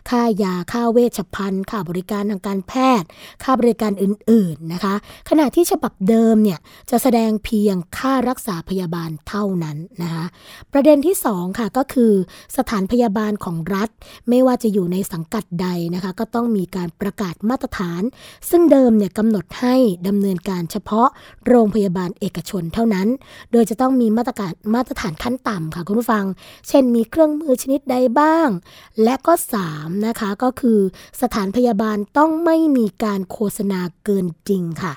ค่ายาค่าเวชภัณฑ์ ค่าบริการทางการแพทย์ ค่าบริการอื่น ๆนะคะ ขณะที่ฉบับเดิมเนี่ยจะแสดงเพียงค่ารักษาพยาบาลเท่านั้นนะคะประเด็นที่2ค่ะก็คือสถานพยาบาลของรัฐ ไม่ว่าจะอยู่ในสังกัดใดนะคะ ก็ต้องมีการประกาศมาตรฐาน ซึ่งเดิมเนี่ยกำหนดให้ดำเนินการเฉพาะโรงพยาบาลเอกชนเท่านั้น โดยจะต้องมีมาตรการมาตรฐานขั้นต่ำค่ะคุณผู้ฟัง เช่นมีเครื่องมือชนิดใดบ้าง และก็ 3 นะคะก็คือสถานพยาบาลต้องไม่มีการโฆษณาเกินจริงค่ะ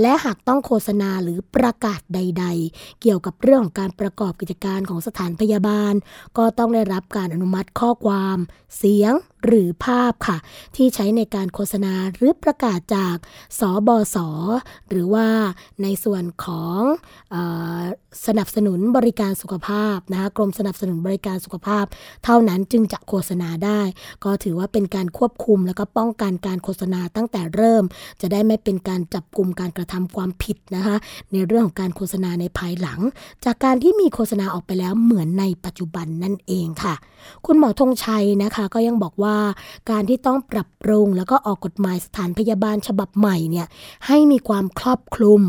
และหากต้องโฆษณาหรือประกาศใด ๆ เกี่ยวกับเรื่องของการประกอบกิจการของสถานพยาบาล ก็ต้องได้รับการอนุมัติข้อความ เสียงหรือภาพค่ะ ที่ใช้ในการโฆษณาหรือประกาศจาก สบสหรือว่าในส่วนของอสนับสนุนบริการสุขภาพนะคะกรมสนับสนุนบริการสุขภาพ เท่านั้นจึงจะโฆษณาได้ ก็ถือว่าเป็นการควบคุมแล้วก็ป้องกันการโฆษณาตั้งแต่เริ่ม จะได้ไม่เป็นการจับกลุ่มการกระทำความผิดนะคะในเรื่องของการโฆษณาในภายหลัง จากการที่มีโฆษณาออกไปแล้วเหมือนในปัจจุบันนั่นเองค่ะ คุณหมอธงชัยนะคะก็ยังบอกว่าการที่ต้องปรับปรุง แล้วก็ออกกฎหมายสถานพยาบาลฉบับใหม่เนี่ยให้มีความครอบคลุม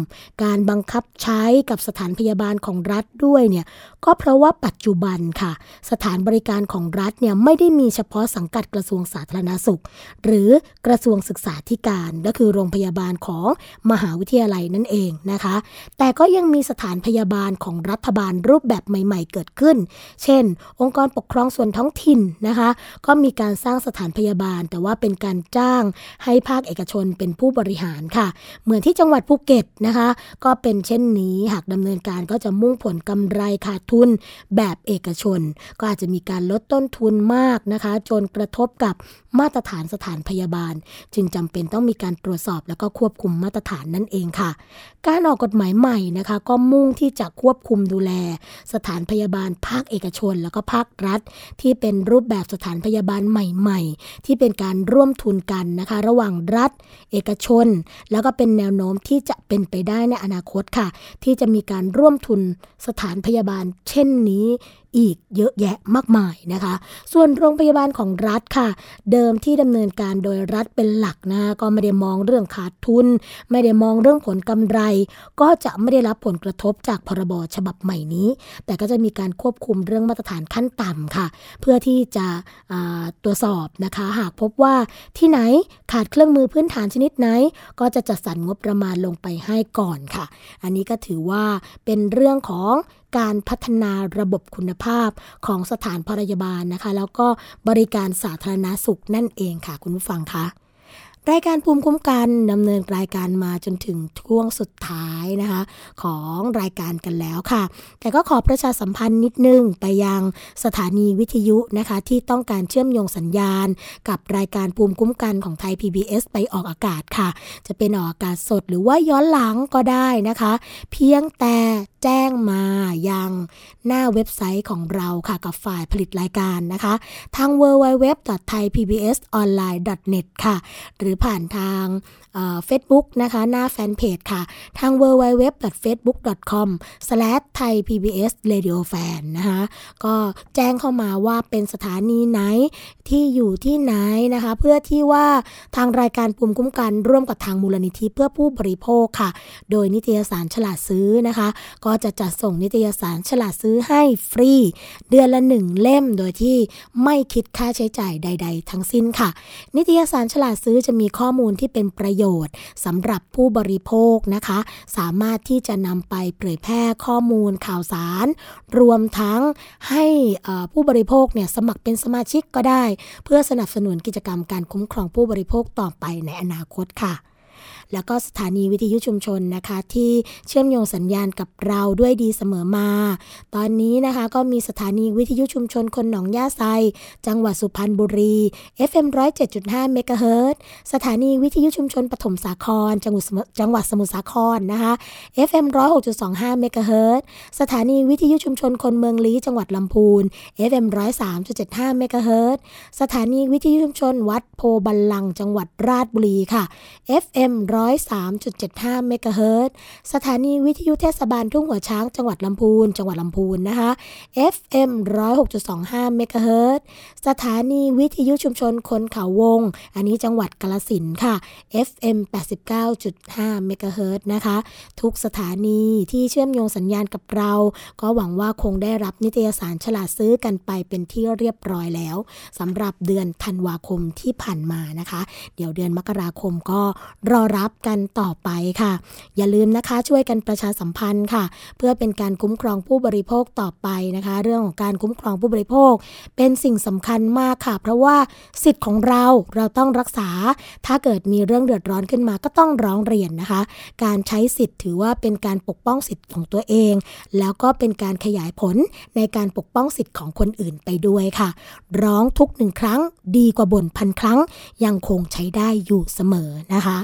การบังคับใช้กับสถานพยาบาลของรัฐด้วยเนี่ยก็เพราะว่าปัจจุบันค่ะ สถานบริการของรัฐเนี่ยไม่ได้มีเฉพาะสังกัดกระทรวงสาธารณสุข หรือกระทรวงศึกษาธิการก็คือโรงพยาบาลของมหาวิทยาลัยนั่นเองนะคะ แต่ก็ยังมีสถานพยาบาลของรัฐบาลรูปแบบใหม่ ๆ เกิดขึ้น เช่น องค์กรปกครองส่วนท้องถิ่นนะคะ ก็มีการสร้างสถานพยาบาล แต่ว่าเป็นการจ้างให้ภาคเอกชนเป็นผู้บริหารค่ะ เหมือนที่จังหวัดภูเก็ตนะคะก็เป็นเช่นนี้หากดำเนินการก็จะมุ่งผลกำไรขาดทุนแบบเอกชน ก็อาจจะมีการลดต้นทุนมากนะคะ จนกระทบกับมาตรฐานสถานพยาบาล จึงจำเป็นต้องมีการตรวจสอบแล้วก็ควบคุมมาตรฐานนั่นเองค่ะ การออกกฎหมายใหม่นะคะ ก็มุ่งที่จะควบคุมดูแล สถานพยาบาลภาคเอกชน แล้วก็ภาครัฐ ที่เป็นรูปแบบสถานพยาบาลใหม่ ๆ ที่เป็นการร่วมทุนกันนะคะ ระหว่างรัฐ เอกชน แล้วก็เป็นแนวโน้มที่จะเป็นไปได้ในอนาคตค่ะ ที่จะมีการร่วมทุนสถานพยาบาล เช่นนี้ อีกเยอะแยะมากมายนะคะ ส่วนโรงพยาบาลของรัฐค่ะ เดิมที่ดำเนินการโดยรัฐเป็นหลักนะก็ไม่ได้มองเรื่องขาดทุน ไม่ได้มองเรื่องผลกำไร ก็จะไม่ได้รับผลกระทบจากพรบฉบับใหม่นี้ แต่ก็จะมีการควบคุมเรื่องมาตรฐานขั้นต่ำค่ะ เพื่อที่จะตรวจสอบนะคะ หากพบว่าที่ไหนขาดเครื่องมือพื้นฐานชนิดไหน ก็จะจัดสรรงบประมาณลงไปให้ก่อนค่ะ อันนี้ก็ถือว่าเป็นเรื่องของ การพัฒนาระบบคุณภาพของสถานพยาบาลนะคะ แล้วก็บริการสาธารณาสุขนั่นเองค่ะ คุณผู้ฟังคะ รายการภูมิคุ้มกันดำเนินรายการมาจนถึงช่วงสุดท้ายนะคะ ของรายการกันแล้วค่ะ แต่ก็ขอประชาสัมพันธ์นิดนึงไปยังสถานีวิทยุนะคะ ที่ต้องการเชื่อมโยงสัญญาณ กับรายการภูมิคุ้มกันของไทย PBS ไปออกอากาศค่ะ จะเป็นออกอากาศสดหรือว่าย้อนหลังก็ได้นะคะ เพียงแต่แจ้งมายังหน้าเว็บไซต์ของเราค่ะกับฝ่ายผลิตรายการนะคะ ทาง www.thaipbsonline.net ค่ะ หรือผ่านทาง เฟซบุ๊กนะคะ หน้าแฟนเพจค่ะ ทาง www.facebook.com/thaipbsradiofan นะคะก็แจ้งเข้ามาว่าเป็นสถานีไหนที่อยู่ที่ไหนนะคะ เพื่อที่ว่าทางรายการภูมคุ้มกันร่วมกับทางมูลนิธิเพื่อผู้บริโภคค่ะ โดยนิตยสารฉลาดซื้อนะคะ ก็จะจัดส่งนิตยสารฉลาดซื้อให้ฟรี เดือนละหนึ่งเล่มโดยที่ไม่คิดค่าใช้จ่ายใด ๆ ทั้งสิ้นค่ะ นิตยสารฉลาดซื้อจะมีข้อมูลที่เป็นประโยชน์สำหรับผู้บริโภคนะคะ สามารถที่จะนำไปเผยแพร่ข้อมูลข่าวสาร รวมทั้งให้ผู้บริโภคเนี่ยสมัครเป็นสมาชิกก็ได้ เพื่อสนับสนุนกิจกรรมการคุ้มครองผู้บริโภคต่อไปในอนาคตค่ะ แล้วก็สถานีวิทยุชุมชนนะคะ ที่เชื่อมโยงสัญญาณกับเราด้วยดีเสมอมา ตอนนี้นะคะก็มีสถานีวิทยุชุมชนคนหนองย่าไซ จังหวัดสุพรรณบุรี FM 107.5เมกะเฮิรตสถานีวิทยุชุมชนปฐมสาคร จังหวัดจังหวัดสมุทรสาครนะคะ FM 106.25เมกะเฮิรตสถานีวิทยุชุมชนคนเมืองลี้จังหวัดลำพูน FM 103.75เมกะเฮิรตสถานีวิทยุชุมชนวัดโพบัลลังจังหวัดราชบุรีค่ะ FM FM 103.75 เมกะเฮิรตสถานีวิทยุเทศบาลทุ่งหัวช้างจังหวัดลำพูน จังหวัดลำพูนนะคะ FM 106.25 เมกะเฮิรตสถานีวิทยุชุมชนคนเขาวง อันนี้จังหวัดกาลสินค่ะ FM 89.5 เมกะเฮิรตนะคะ ทุกสถานีที่เชื่อมโยงสัญญาณกับเรา ก็หวังว่าคงได้รับนิตยสารฉลาดซื้อกันไปเป็นที่เรียบร้อยแล้วสำหรับเดือนธันวาคมที่ผ่านมานะคะ เดี๋ยวเดือนมกราคมก็รอรับกันต่อไปค่ะ อย่าลืมนะคะช่วยกันประชาสัมพันธ์ค่ะ เพื่อเป็นการคุ้มครองผู้บริโภคต่อไปนะคะ เรื่องของการคุ้มครองผู้บริโภค เป็นสิ่งสำคัญมากค่ะ เพราะว่าสิทธิ์ของเราเราต้องรักษา ถ้าเกิดมีเรื่องเดือดร้อนขึ้นมาก็ต้องร้องเรียนนะคะ การใช้สิทธิ์ถือว่าเป็นการปกป้องสิทธิ์ของตัวเอง แล้วก็เป็นการขยายผลในการปกป้องสิทธิ์ของคนอื่นไปด้วยค่ะ ร้องทุกหนึ่งครั้งดีกว่าบ่นพันครั้งยังคงใช้ได้อยู่เสมอนะคะ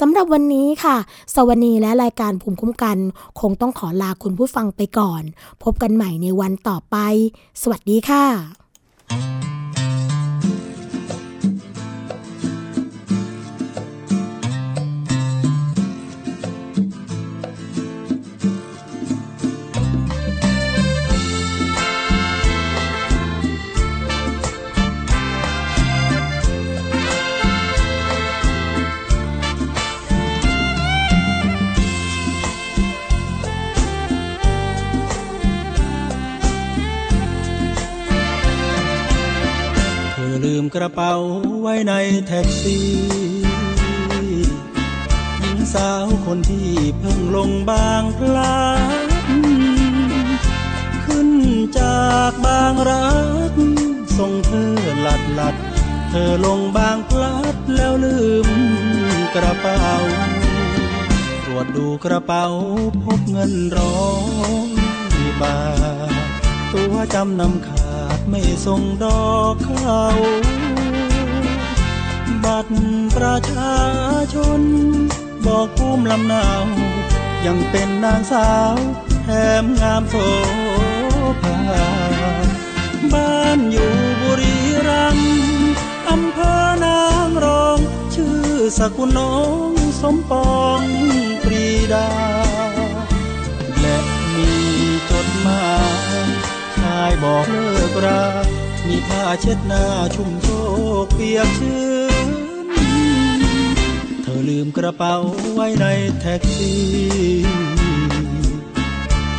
สำหรับวันนี้ค่ะ สวนีและรายการภูมิคุ้มกัน คงต้องขอลาคุณผู้ฟังไปก่อน พบกันใหม่ในวันต่อไป สวัสดีค่ะ กระเป๋าไว้ในแท็กซี่หญิงสาวคนที่เพิ่งลงบางพลัดขึ้นจากบางรัก ส่งเธอหลัดหลัด เธอลงบางพลัดแล้วลืมกระเป๋า ตรวจดูกระเป๋าพบเงินร้อยบาท ตัวจำนำขา ไม่ส่งดอกเขาบัตรประชาชน บอกภูมิลำเนายังเป็นนางสาวแถมงามโสภาบ้านอยู่บุรีรัมย์อำเภอนางรอง ชื่อสกุลน้องสมปองปรีดา และมีจดหมายายบอกเลิกรา มีผ้าเช็ดหน้าชุ่มโชกเปียกชื้น เธอลืมกระเป๋าไว้ในแท็กซี่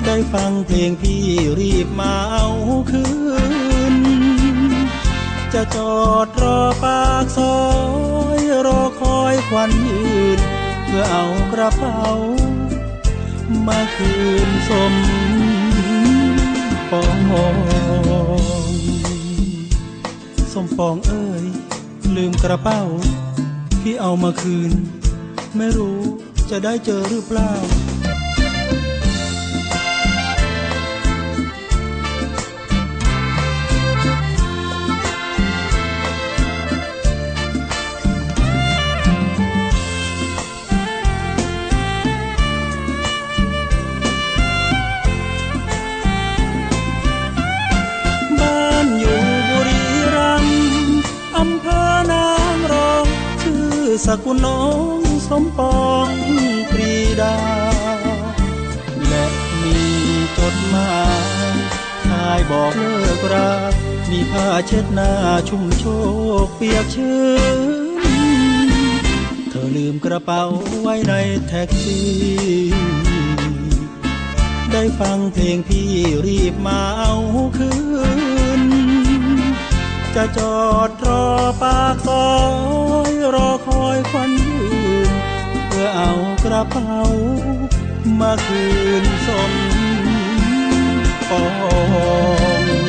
ได้ฟังเพลงพี่รีบมาเอาคืน จะจอดรอปากซอยรอคอยควันยืน เพื่อเอากระเป๋า มาคืนสม ปองสมปองเอ้ย ลืมกระเป๋า พี่เอามาคืน ไม่รู้จะได้เจอหรือเปล่า ผ้าเช็ดหน้าชุ่มโชกเปียกชื้น เธอลืมกระเป๋าไว้ในแท็กซี่ ได้ฟังเพลงพี่รีบมาเอาคืน จะจอดรอปากซอยรอคอยควันยืน เพื่อเอากระเป๋ามาคืนสมปอง